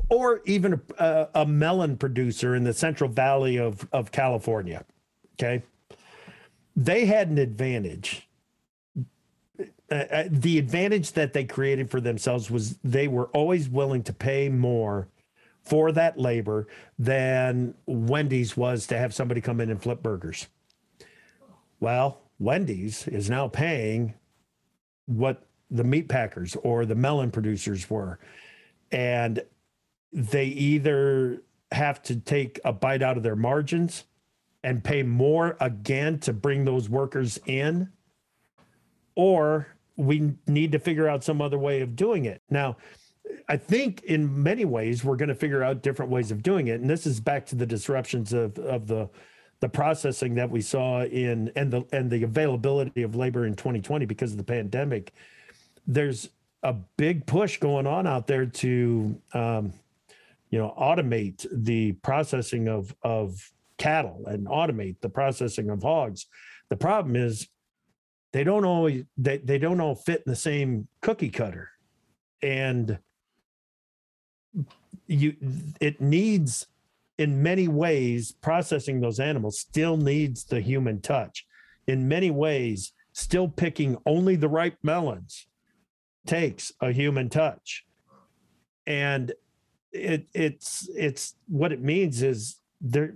or even a, a, melon producer in the Central Valley of, of California, okay, they had an advantage. Uh, uh, the advantage that they created for themselves was they were always willing to pay more for that labor than Wendy's was to have somebody come in and flip burgers. Well, Wendy's is now paying what the meat packers or the melon producers were. And they either have to take a bite out of their margins and pay more again to bring those workers in, or we need to figure out some other way of doing it. Now, I think in many ways we're going to figure out different ways of doing it, and this is back to the disruptions of of the the processing that we saw in and the and the availability of labor in 2020 because of the pandemic. There's a big push going on out there to um, you know automate the processing of of cattle and automate the processing of hogs. The problem is they don't always they, they don't all fit in the same cookie cutter. And you it needs in many ways processing those animals still needs the human touch. In many ways still picking only the ripe melons takes a human touch. And it it's it's what it means is there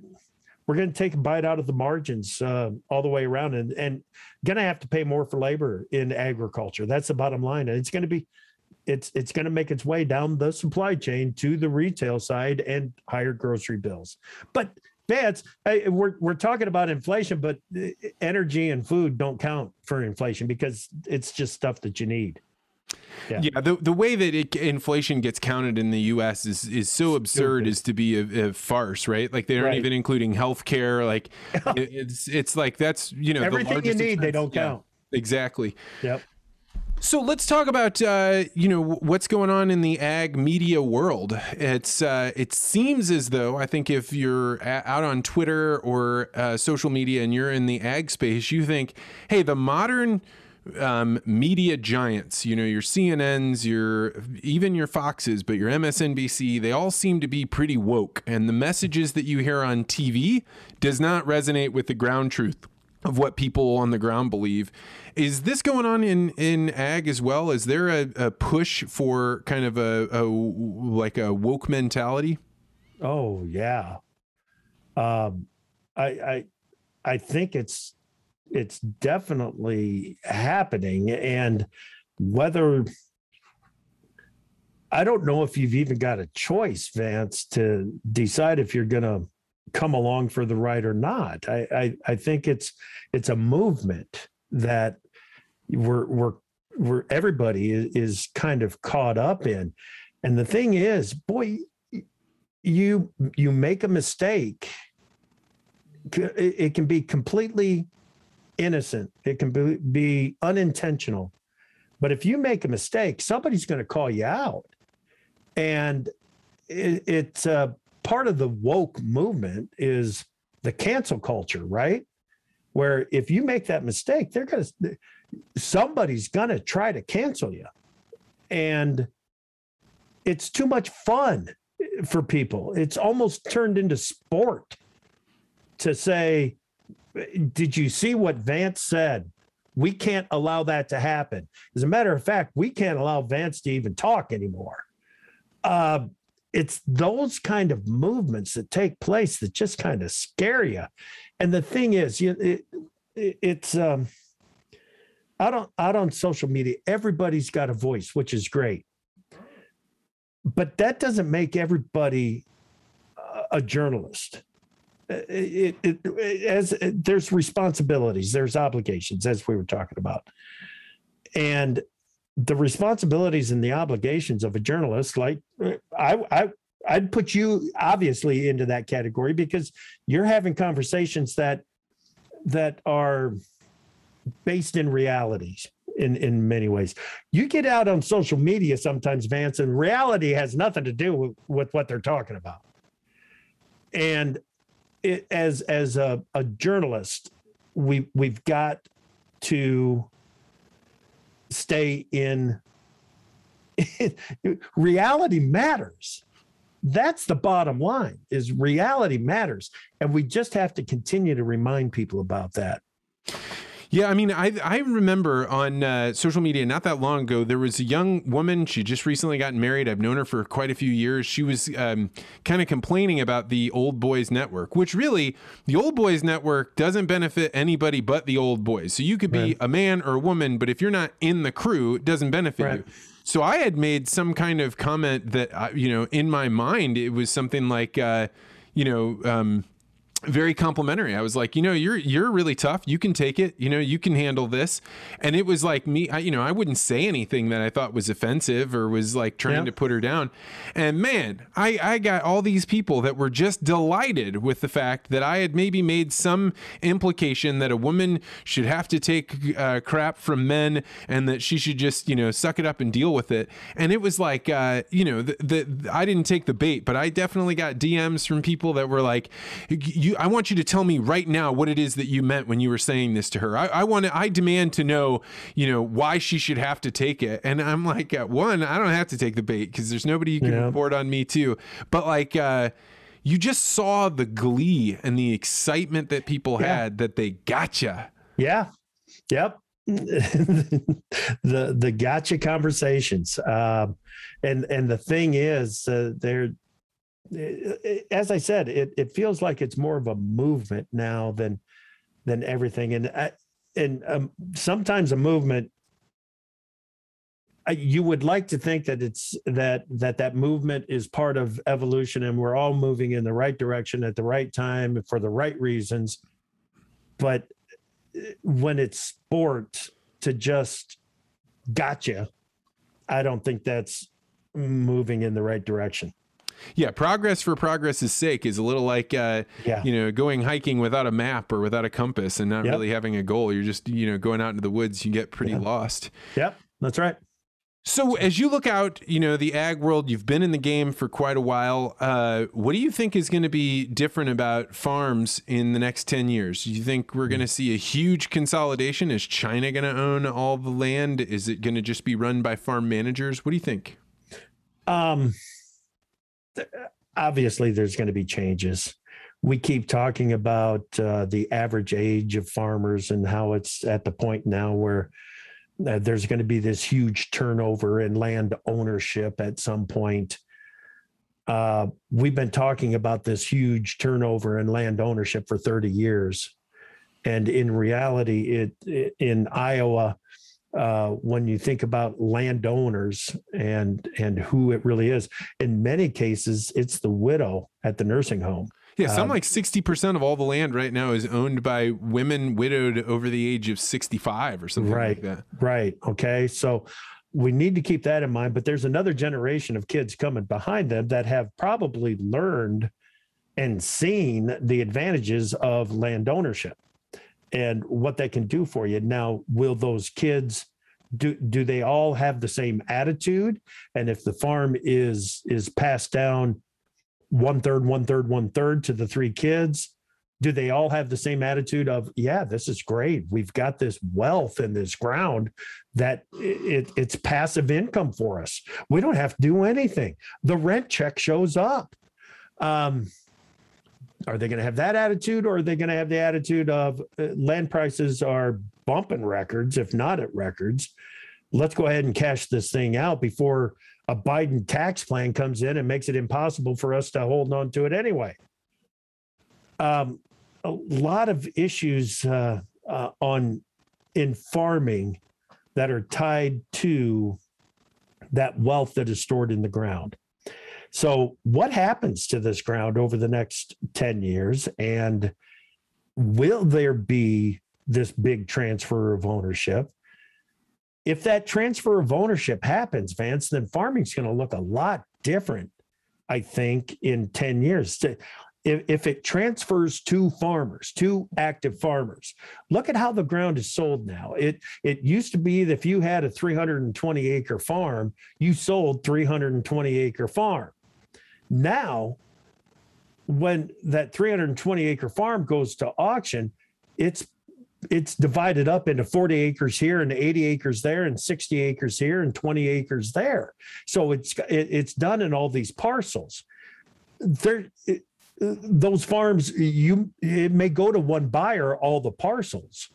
we're going to take a bite out of the margins uh, all the way around and and going to have to pay more for labor in agriculture. That's the bottom line. And it's going to be it's it's going to make its way down the supply chain to the retail side and higher grocery bills. But Vance, we're we're talking about inflation, but uh, energy and food don't count for inflation because it's just stuff that you need. Yeah. yeah, the the way that it, inflation gets counted in the U.S. is is so absurd as to be a, a, farce, right? Like they aren't right. even including healthcare. Like [LAUGHS] it, it's it's like that's you know everything you need expense. they don't count. Yeah, exactly. Yep. So let's talk about uh, you know what's going on in the ag media world. It's uh, it seems as though I think if you're out on Twitter or uh, social media and you're in the ag space, you think, hey, the modern um, media giants, you know, your CNNs, your even your Foxes, but your MSNBC, they all seem to be pretty woke. And the messages that you hear on TV does not resonate with the ground truth of what people on the ground believe. Is this going on in in ag as well? Is there a, a push for kind of a, a like a woke mentality? Oh yeah, um, I I I think it's it's definitely happening and whether I don't know if you've even got a choice, Vance, to decide if you're going to come along for the ride or not. I, I, I think it's it's a movement that we're we're we're everybody is, kind of caught up in, and the thing is, boy, you you make a mistake, it can be completely innocent, it can be, be unintentional. But if you make a mistake, somebody's going to call you out. And it, it's uh, part of the woke movement is the cancel culture, right? Where if you make that mistake, they're going to, somebody's going to try to cancel you. And it's too much fun for people. It's almost turned into sport to say, did you see what Vance said? We can't allow that to happen. As a matter of fact, we can't allow Vance to even talk anymore. Uh, it's those kind of movements that take place that just kind of scare you. And the thing is, you, it, it, it's um, out on out on social media. Everybody's got a voice, which is great, but that doesn't make everybody a journalist it, it, it as there's responsibilities, there's obligations, as we were talking about, and the responsibilities and the obligations of a journalist, like I, I, I'd put you obviously into that category because you're having conversations that that are based in realities in in many ways. You get out on social media sometimes, Vance, and reality has nothing to do with, with what they're talking about. And it, as as a, a journalist, we we've got to stay in [LAUGHS] reality matters. That's the bottom line is reality matters. And we just have to continue to remind people about that Yeah, I mean, I I remember on uh, social media not that long ago there was a young woman. She just recently gotten married. I've known her for quite a few years. She was um, kind of complaining about the Old Boys Network, which really the Old Boys Network doesn't benefit anybody but the old boys. So you could be Right. a man or a woman, but if you're not in the crew, it doesn't benefit Right. you. So I had made some kind of comment that uh, you know in my mind it was something like uh, you know. Um, very complimentary. I was like, you know, you're you're really tough. You can take it. You know, you can handle this. And it was like me. I, you know, I wouldn't say anything that I thought was offensive or was like trying Yeah. to put her down. And man, I I got all these people that were just delighted with the fact that I had maybe made some implication that a woman should have to take uh, crap from men and that she should just you know suck it up and deal with it. And it was like, uh, you know, the, the I didn't take the bait, but I definitely got DMs from people that were like, you I want you to tell me right now what it is that you meant when you were saying this to her. I, I want to, I demand to know, you know, why she should have to take it. And I'm like, at one, I don't have to take the bait because there's nobody you can Yeah. report on me too. But like, uh, you just saw the glee and the excitement that people Yeah. had that they gotcha. Yeah. Yep. [LAUGHS] the the gotcha conversations. Um, and and the thing is, uh, they're as I said, it it feels like it's more of a movement now than than everything. And I, and um, sometimes a movement. I, you would like to think that it's that that that movement is part of evolution and we're all moving in the right direction at the right time for the right reasons but uh, when it's sport to just gotcha, I don't think that's moving in the right direction. Yeah, progress for progress's sake is a little like uh, Yeah. you know going hiking without a map or without a compass and not Yep. really having a goal. You're just you know going out into the woods. You get pretty Yeah. lost. Yep. That's right. So as you look out, you know the ag world. You've been in the game for quite a while. Uh, what do you think is going to be different about farms in the next ten years? Do you think we're going to see a huge consolidation? Is China going to own all the land? Is it going to just be run by farm managers? What do you think? Um, obviously, there's going to be changes. We keep talking about uh, the average age of farmers and how it's at the point now where uh, there's going to be this huge turnover in land ownership at some point. Uh, we've been talking about this huge turnover in land ownership for 30 years. And in reality, it, it in Iowa, uh, when you think about landowners and and who it really is, in many cases, it's the widow at the nursing home. Yeah, something Um, like sixty percent of all the land right now is owned by women widowed over the age of sixty-five or something like Right. that. Right. Okay. So we need to keep that in mind. But there's another generation of kids coming behind them that have probably learned and seen the advantages of land ownership and what that can do for you. Now, will those kids do do they all have the same attitude? And if the farm is is passed down one third, one third, one third to the three kids, do they all have the same attitude of yeah this is great we've got this wealth and this ground that it, it's passive income for us we don't have to do anything the rent check shows up um, are they going to have that attitude or are they going to have the attitude of uh, land prices are bumping records if not at records let's go ahead and cash this thing out before a biden tax plan comes in and makes it impossible for us to hold on to it anyway um, a lot of issues uh, uh, on in farming that are tied to that wealth that is stored in the ground. So, what happens to this ground over the next 10 years? And will there be this big transfer of ownership? If that transfer of ownership happens, Vance, then farming's going to look a lot different, I think, in 10 years. If, if it transfers to farmers, to active farmers, look at how the ground is sold now. It it used to be that if you had a 320 acre farm, you sold 320 acre farm. Now, when that 320 acre farm goes to auction, it's it's divided up into 40 acres here and 80 acres there and 60 acres here and 20 acres there. So it's it, it's done in all these parcels. There it, those farms you it may go to one buyer all the parcels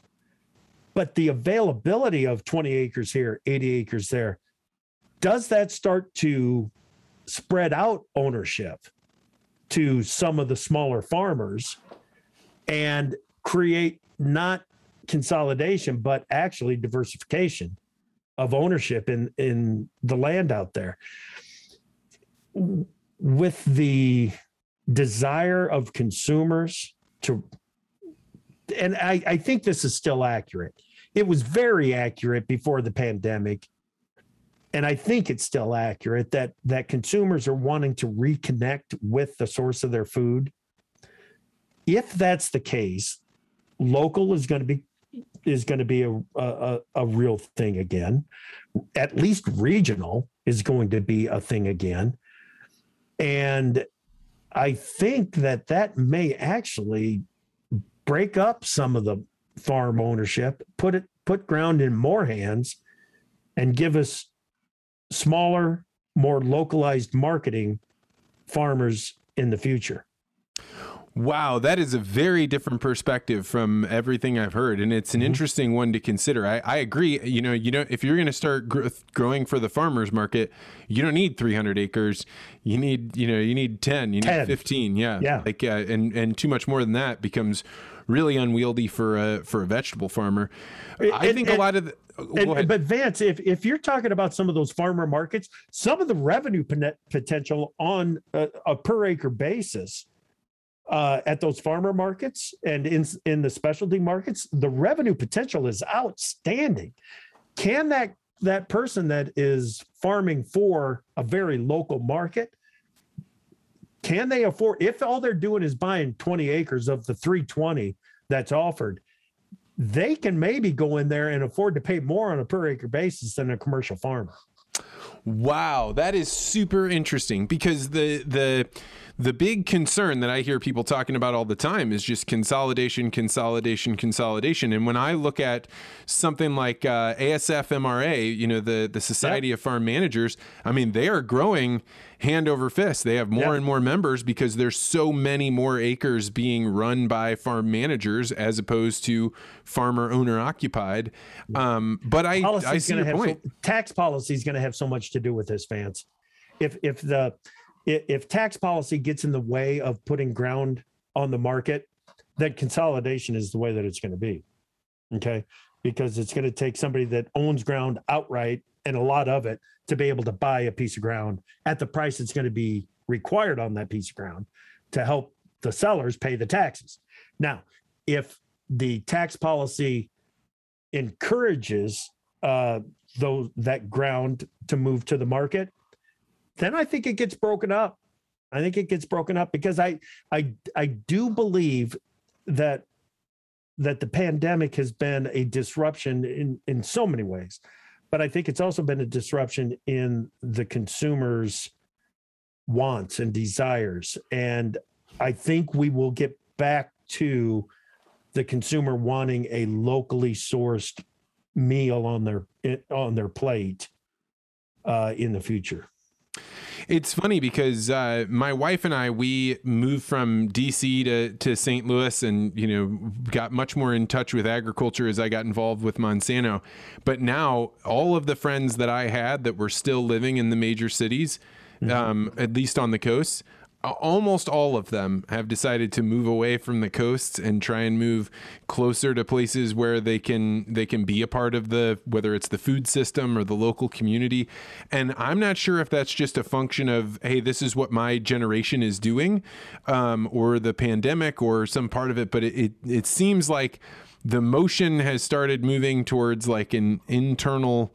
but the availability of 20 acres here, 80 acres there, does that start to spread out ownership to some of the smaller farmers and create not consolidation, but actually diversification of ownership in, in the land out there? With the desire of consumers to and I, I think this is still accurate. It was very accurate before the pandemic. And I think it's still accurate that that consumers are wanting to reconnect with the source of their food. If that's the case, local is going to be is going to be a, a, a real thing again. At least regional is going to be a thing again. And I think that that may actually break up some of the farm ownership, put it put ground in more hands, and give us smaller, more localized marketing farmers in the future. Wow, that is a very different perspective from everything I've heard, and it's an mm-hmm. interesting one to consider. I, I agree. You know, you know, if you're going to start gr- growing for the farmers market, you don't need 300 acres. You need, you know, you need 10. You need 10. 15. Yeah, yeah. Like, uh, and and too much more than that becomes really unwieldy for a for a vegetable farmer. I think and, a lot of the, and, but Vance, if if you're talking about some of those farmer markets, some of the revenue potential on a, a per acre basis uh, at those farmer markets and in in the specialty markets, the revenue potential is outstanding. Can that that person that is farming for a very local market can they afford if all they're doing is buying 20 acres of the 320 that's offered they can maybe go in there and afford to pay more on a per acre basis than a commercial farmer. Wow that is super interesting because the the the big concern that I hear people talking about all the time is just consolidation, consolidation, consolidation. And when I look at something like uh, ASF MRA, you know, the the Society of Farm Managers, I mean, they are growing hand over fist. They have more and more members because there's so many more acres being run by farm managers as opposed to farmer owner occupied. Um, but I, I see your point. So, tax policy is going to have so much to do with this, Vance. If if the if tax policy gets in the way of putting ground on the market, then consolidation is the way that it's going to be. Okay. Because it's going to take somebody that owns ground outright and a lot of it to be able to buy a piece of ground at the price that's going to be required on that piece of ground to help the sellers pay the taxes. Now, if the tax policy encourages uh, those that ground to move to the market, then I think it gets broken up. I think it gets broken up because I I I do believe that that the pandemic has been a disruption in in so many ways. But I think it's also been a disruption in the consumers' wants and desires. And I think we will get back to the consumer wanting a locally sourced meal on their on their plate uh, in the future. It's funny because uh, my wife and I we moved from DC to to St. Louis, and you know got much more in touch with agriculture as I got involved with Monsanto. But now all of the friends that I had that were still living in the major cities, mm-hmm. um, at least on the coast, almost all of them have decided to move away from the coasts and try and move closer to places where they can they can be a part of the whether it's the food system or the local community. And i'm not sure if that's just a function of hey this is what my generation is doing um, or the pandemic or some part of it but it, it, it seems like the motion has started moving towards like an internal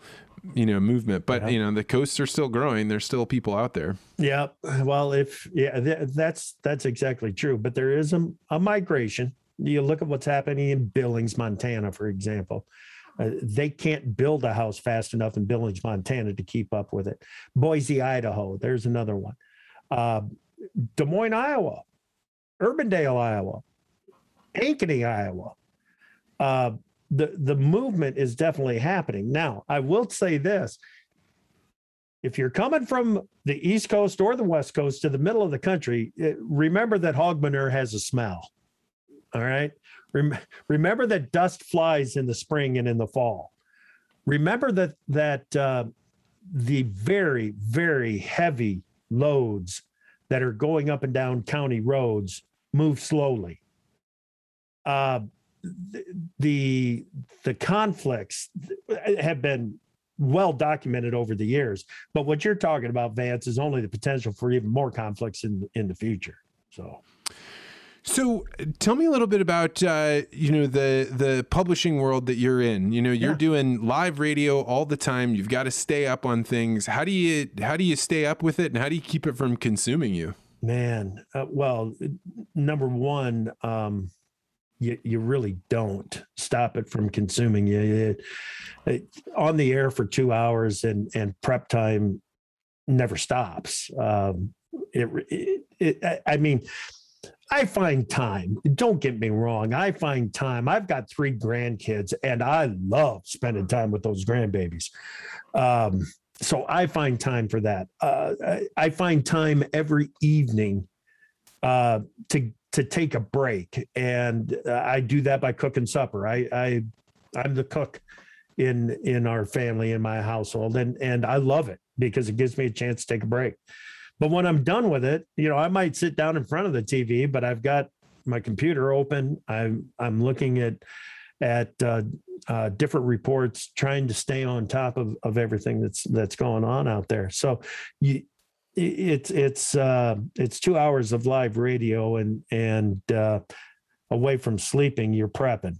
you know movement but yeah. you know the coasts are still growing. There's still people out there. Yeah. Well if yeah th- that's that's exactly true but there is a, a migration. You look at what's happening in billings montana for example. Uh, they can't build a house fast enough in billings montana to keep up with it. Boise idaho there's another one. Uh, des moines iowa urbandale iowa ankeny iowa. Uh, the the movement is definitely happening. Now, I will say this. If you're coming from the East Coast or the West Coast to the middle of the country, it, remember that hog manure has a smell. All right. Rem- remember that dust flies in the spring and in the fall. Remember that that uh, the very very heavy loads that are going up and down county roads move slowly. Uh, the the conflicts have been well documented over the years. But what you're talking about, Vance, is only the potential for even more conflicts in in the future. So. So, tell me a little bit about uh, you know the the publishing world that you're in. You know, you're yeah. doing live radio all the time. You've got to stay up on things. How do you how do you stay up with it, and how do you keep it from consuming you? Man, uh, well, number one, um, you, you really don't stop it from consuming you. On the air for two hours and, and prep time never stops. Um, it, it, I mean, I find time. Don't get me wrong. I find time. I've got three grandkids and I love spending time with those grandbabies. Um, so I find time for that. Uh, I, I, find time every evening uh, to to take a break, and uh, I do that by cooking supper. I, I I'm the cook in in our family in my household, and and I love it because it gives me a chance to take a break. But when I'm done with it, you know, I might sit down in front of the TV, but I've got my computer open. I'm I'm looking at at uh, uh, different reports, trying to stay on top of, of everything that's that's going on out there. So you it's it's uh, it's two hours of live radio and and uh, away from sleeping, you're prepping,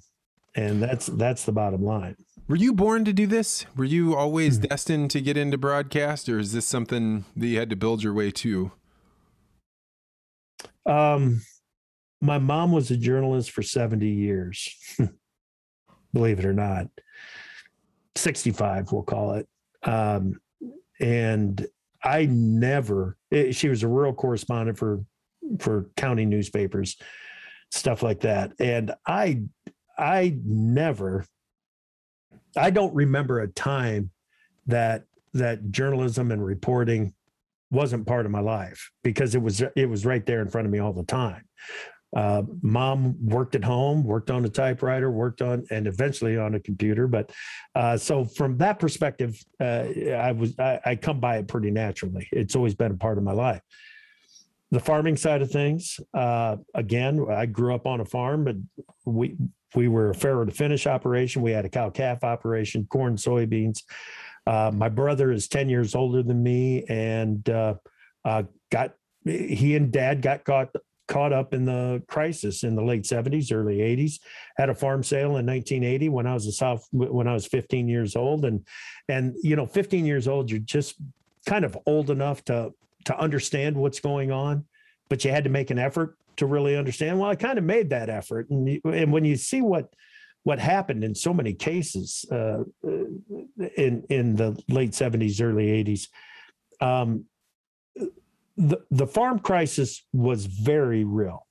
and that's that's the bottom line. Were you born to do this? Were you always mm-hmm. destined to get into broadcast, or is this something that you had to build your way to? Um, my mom was a journalist for 70 years, [LAUGHS] believe it or not. 65, we'll call it. Um, and I never. It, eh, she was a rural correspondent for for county newspapers, stuff like that, and I I never. I don't remember a time that that journalism and reporting wasn't part of my life because it was it was right there in front of me all the time. Uh, mom worked at home, worked on a typewriter, worked on, and eventually on a computer. But uh, so from that perspective, uh, I was I, I, come by it pretty naturally. It's always been a part of my life. The farming side of things, uh, again, I grew up on a farm, but we we were a farrow to finish operation. We had a cow calf operation, corn, soybeans. Uh, my brother is ten years older than me, and uh, got he and dad got caught caught up in the crisis in the late 70s early 80s had a farm sale in 1980 when i was a south when i was 15 years old. And and you know 15 years old you're just kind of old enough to to understand what's going on but you had to make an effort to really understand. Well i kind of made that effort. And you, and when you see what what happened in so many cases uh, in in the late 70s early 80s um, the, the farm crisis was very real.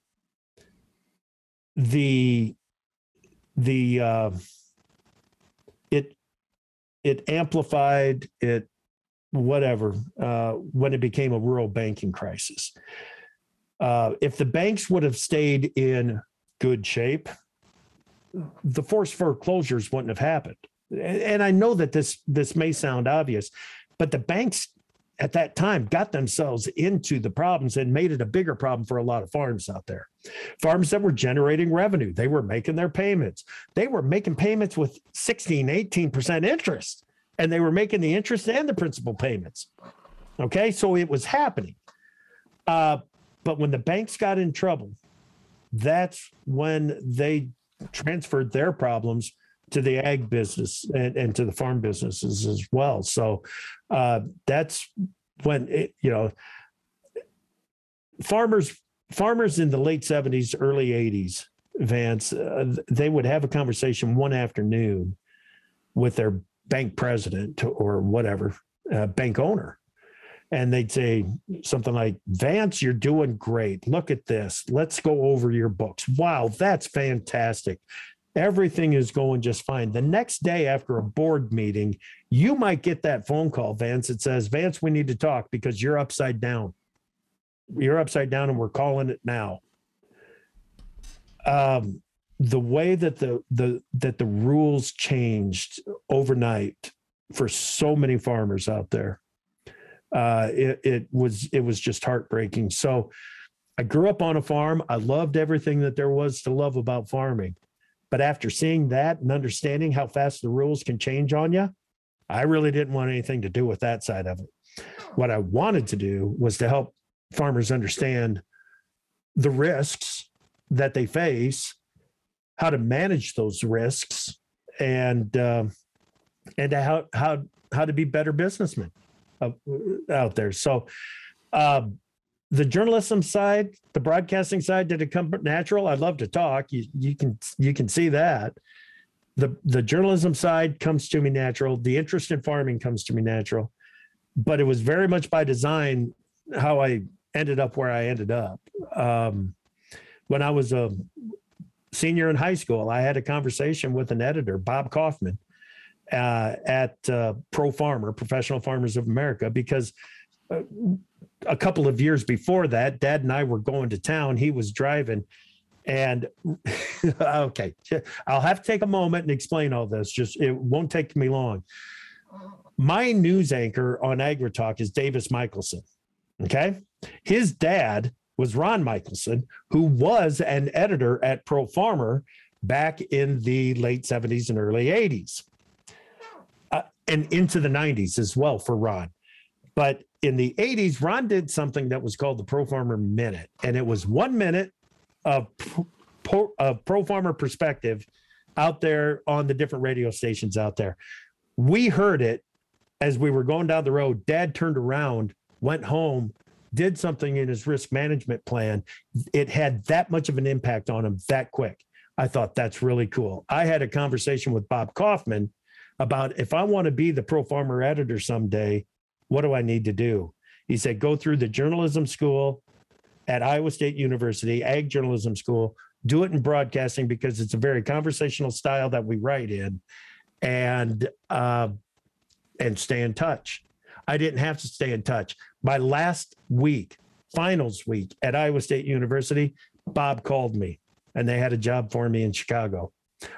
The the uh, it it amplified it whatever uh, when it became a rural banking crisis. Uh, if the banks would have stayed in good shape, the forced foreclosures wouldn't have happened. And I know that this this may sound obvious, but the banks at that time got themselves into the problems and made it a bigger problem for a lot of farms out there. Farms that were generating revenue, they were making their payments. They were making payments with 16, 18% interest, and they were making the interest and the principal payments. Okay, so it was happening. Uh, but when the banks got in trouble, that's when they transferred their problems to the ag business and, and to the farm businesses as well. So uh, that's when it, you know farmers farmers in the late 70s early 80s vance uh, they would have a conversation one afternoon with their bank president or whatever uh, bank owner. And they'd say something like vance you're doing great. Look at this. Let's go over your books. Wow that's fantastic everything is going just fine. The next day after a board meeting, you might get that phone call, Vance. It says, Vance, we need to talk because you're upside down. You're upside down and we're calling it now. Um, the way that the the that the rules changed overnight for so many farmers out there uh it, it was it was just heartbreaking so i grew up on a farm i loved everything that there was to love about farming but after seeing that and understanding how fast the rules can change on you i really didn't want anything to do with that side of it what i wanted to do was to help farmers understand the risks that they face how to manage those risks and uh, and how how how to be better businessmen uh, out there. So uh, the journalism side, the broadcasting side, did it come natural? I'd love to talk. You you can you can see that. The the journalism side comes to me natural. The interest in farming comes to me natural. But it was very much by design how I ended up where I ended up. Um, when I was a senior in high school, I had a conversation with an editor, Bob Kaufman, uh, at uh, Pro Farmer, Professional Farmers of America, because uh, a couple of years before that, Dad and I were going to town. He was driving. And [LAUGHS] okay, I'll have to take a moment and explain all this. Just it won't take me long. My news anchor on AgriTalk is Davis Michaelsen. Okay. His dad was Ron Michaelsen, who was an editor at Pro Farmer back in the late 70s and early 80s, uh, and into the 90s as well for Ron. But in the 80s, Ron did something that was called the Pro Farmer Minute, and it was one minute of pro, of Pro Farmer perspective out there on the different radio stations out there. We heard it as we were going down the road. Dad turned around, went home, did something in his risk management plan, it had that much of an impact on him that quick. I thought that's really cool. I had a conversation with Bob Kaufman about if I want to be the pro farmer editor someday, what do I need to do? He said, go through the journalism school at Iowa State University, ag journalism school, do it in broadcasting because it's a very conversational style that we write in and uh, and stay in touch. I didn't have to stay in touch. My last week, finals week at Iowa State University, Bob called me and they had a job for me in Chicago.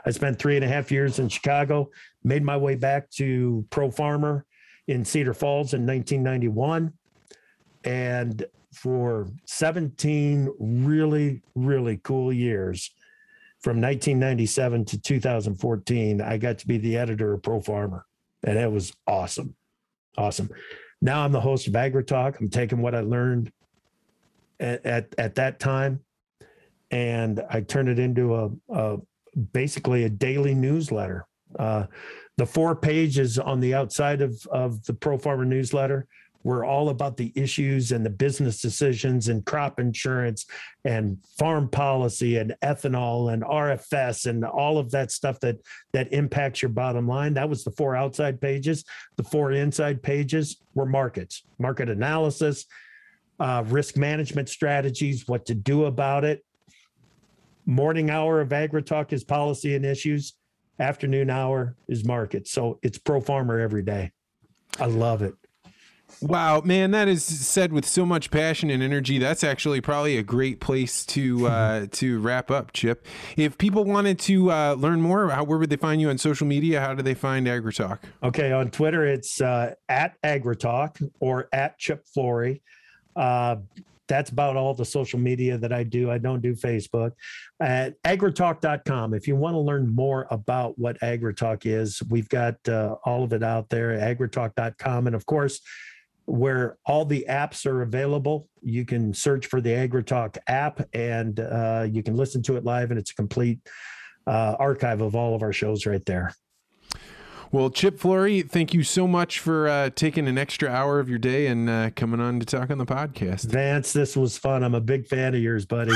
I spent three and a half years in Chicago, made my way back to Pro Farmer in Cedar Falls in 1991. And for 17 really, really cool years from 1997 to 2014, I got to be the editor of Pro Farmer. And it was awesome. Awesome. Now I'm the host of AgriTalk. I'm taking what I learned at, at, at that time and I turn it into a, a basically a daily newsletter. Uh, the four pages on the outside of, of the Pro Farmer newsletter were all about the issues and the business decisions and crop insurance and farm policy and ethanol and RFS and all of that stuff that that impacts your bottom line. That was the four outside pages. The four inside pages were markets, market analysis, uh, risk management strategies, what to do about it. Morning hour of AgriTalk is policy and issues. Afternoon hour is market. So it's pro farmer every day. I love it. Wow, man, that is said with so much passion and energy. That's actually probably a great place to uh, [LAUGHS] to wrap up, Chip. If people wanted to uh, learn more, how, where would they find you on social media? How do they find AgriTalk? Okay, on Twitter, it's uh, at AgriTalk or at Chip Flory. Uh, that's about all the social media that I do. I don't do Facebook. At agritalk.com, if you want to learn more about what AgriTalk is, we've got uh, all of it out there at agritalk.com. And of course, where all the apps are available. You can search for the AgriTalk app and uh, you can listen to it live, and it's a complete uh, archive of all of our shows right there. Well, Chip Flory, thank you so much for uh, taking an extra hour of your day and uh, coming on to talk on the podcast. Vance, this was fun. I'm a big fan of yours, buddy.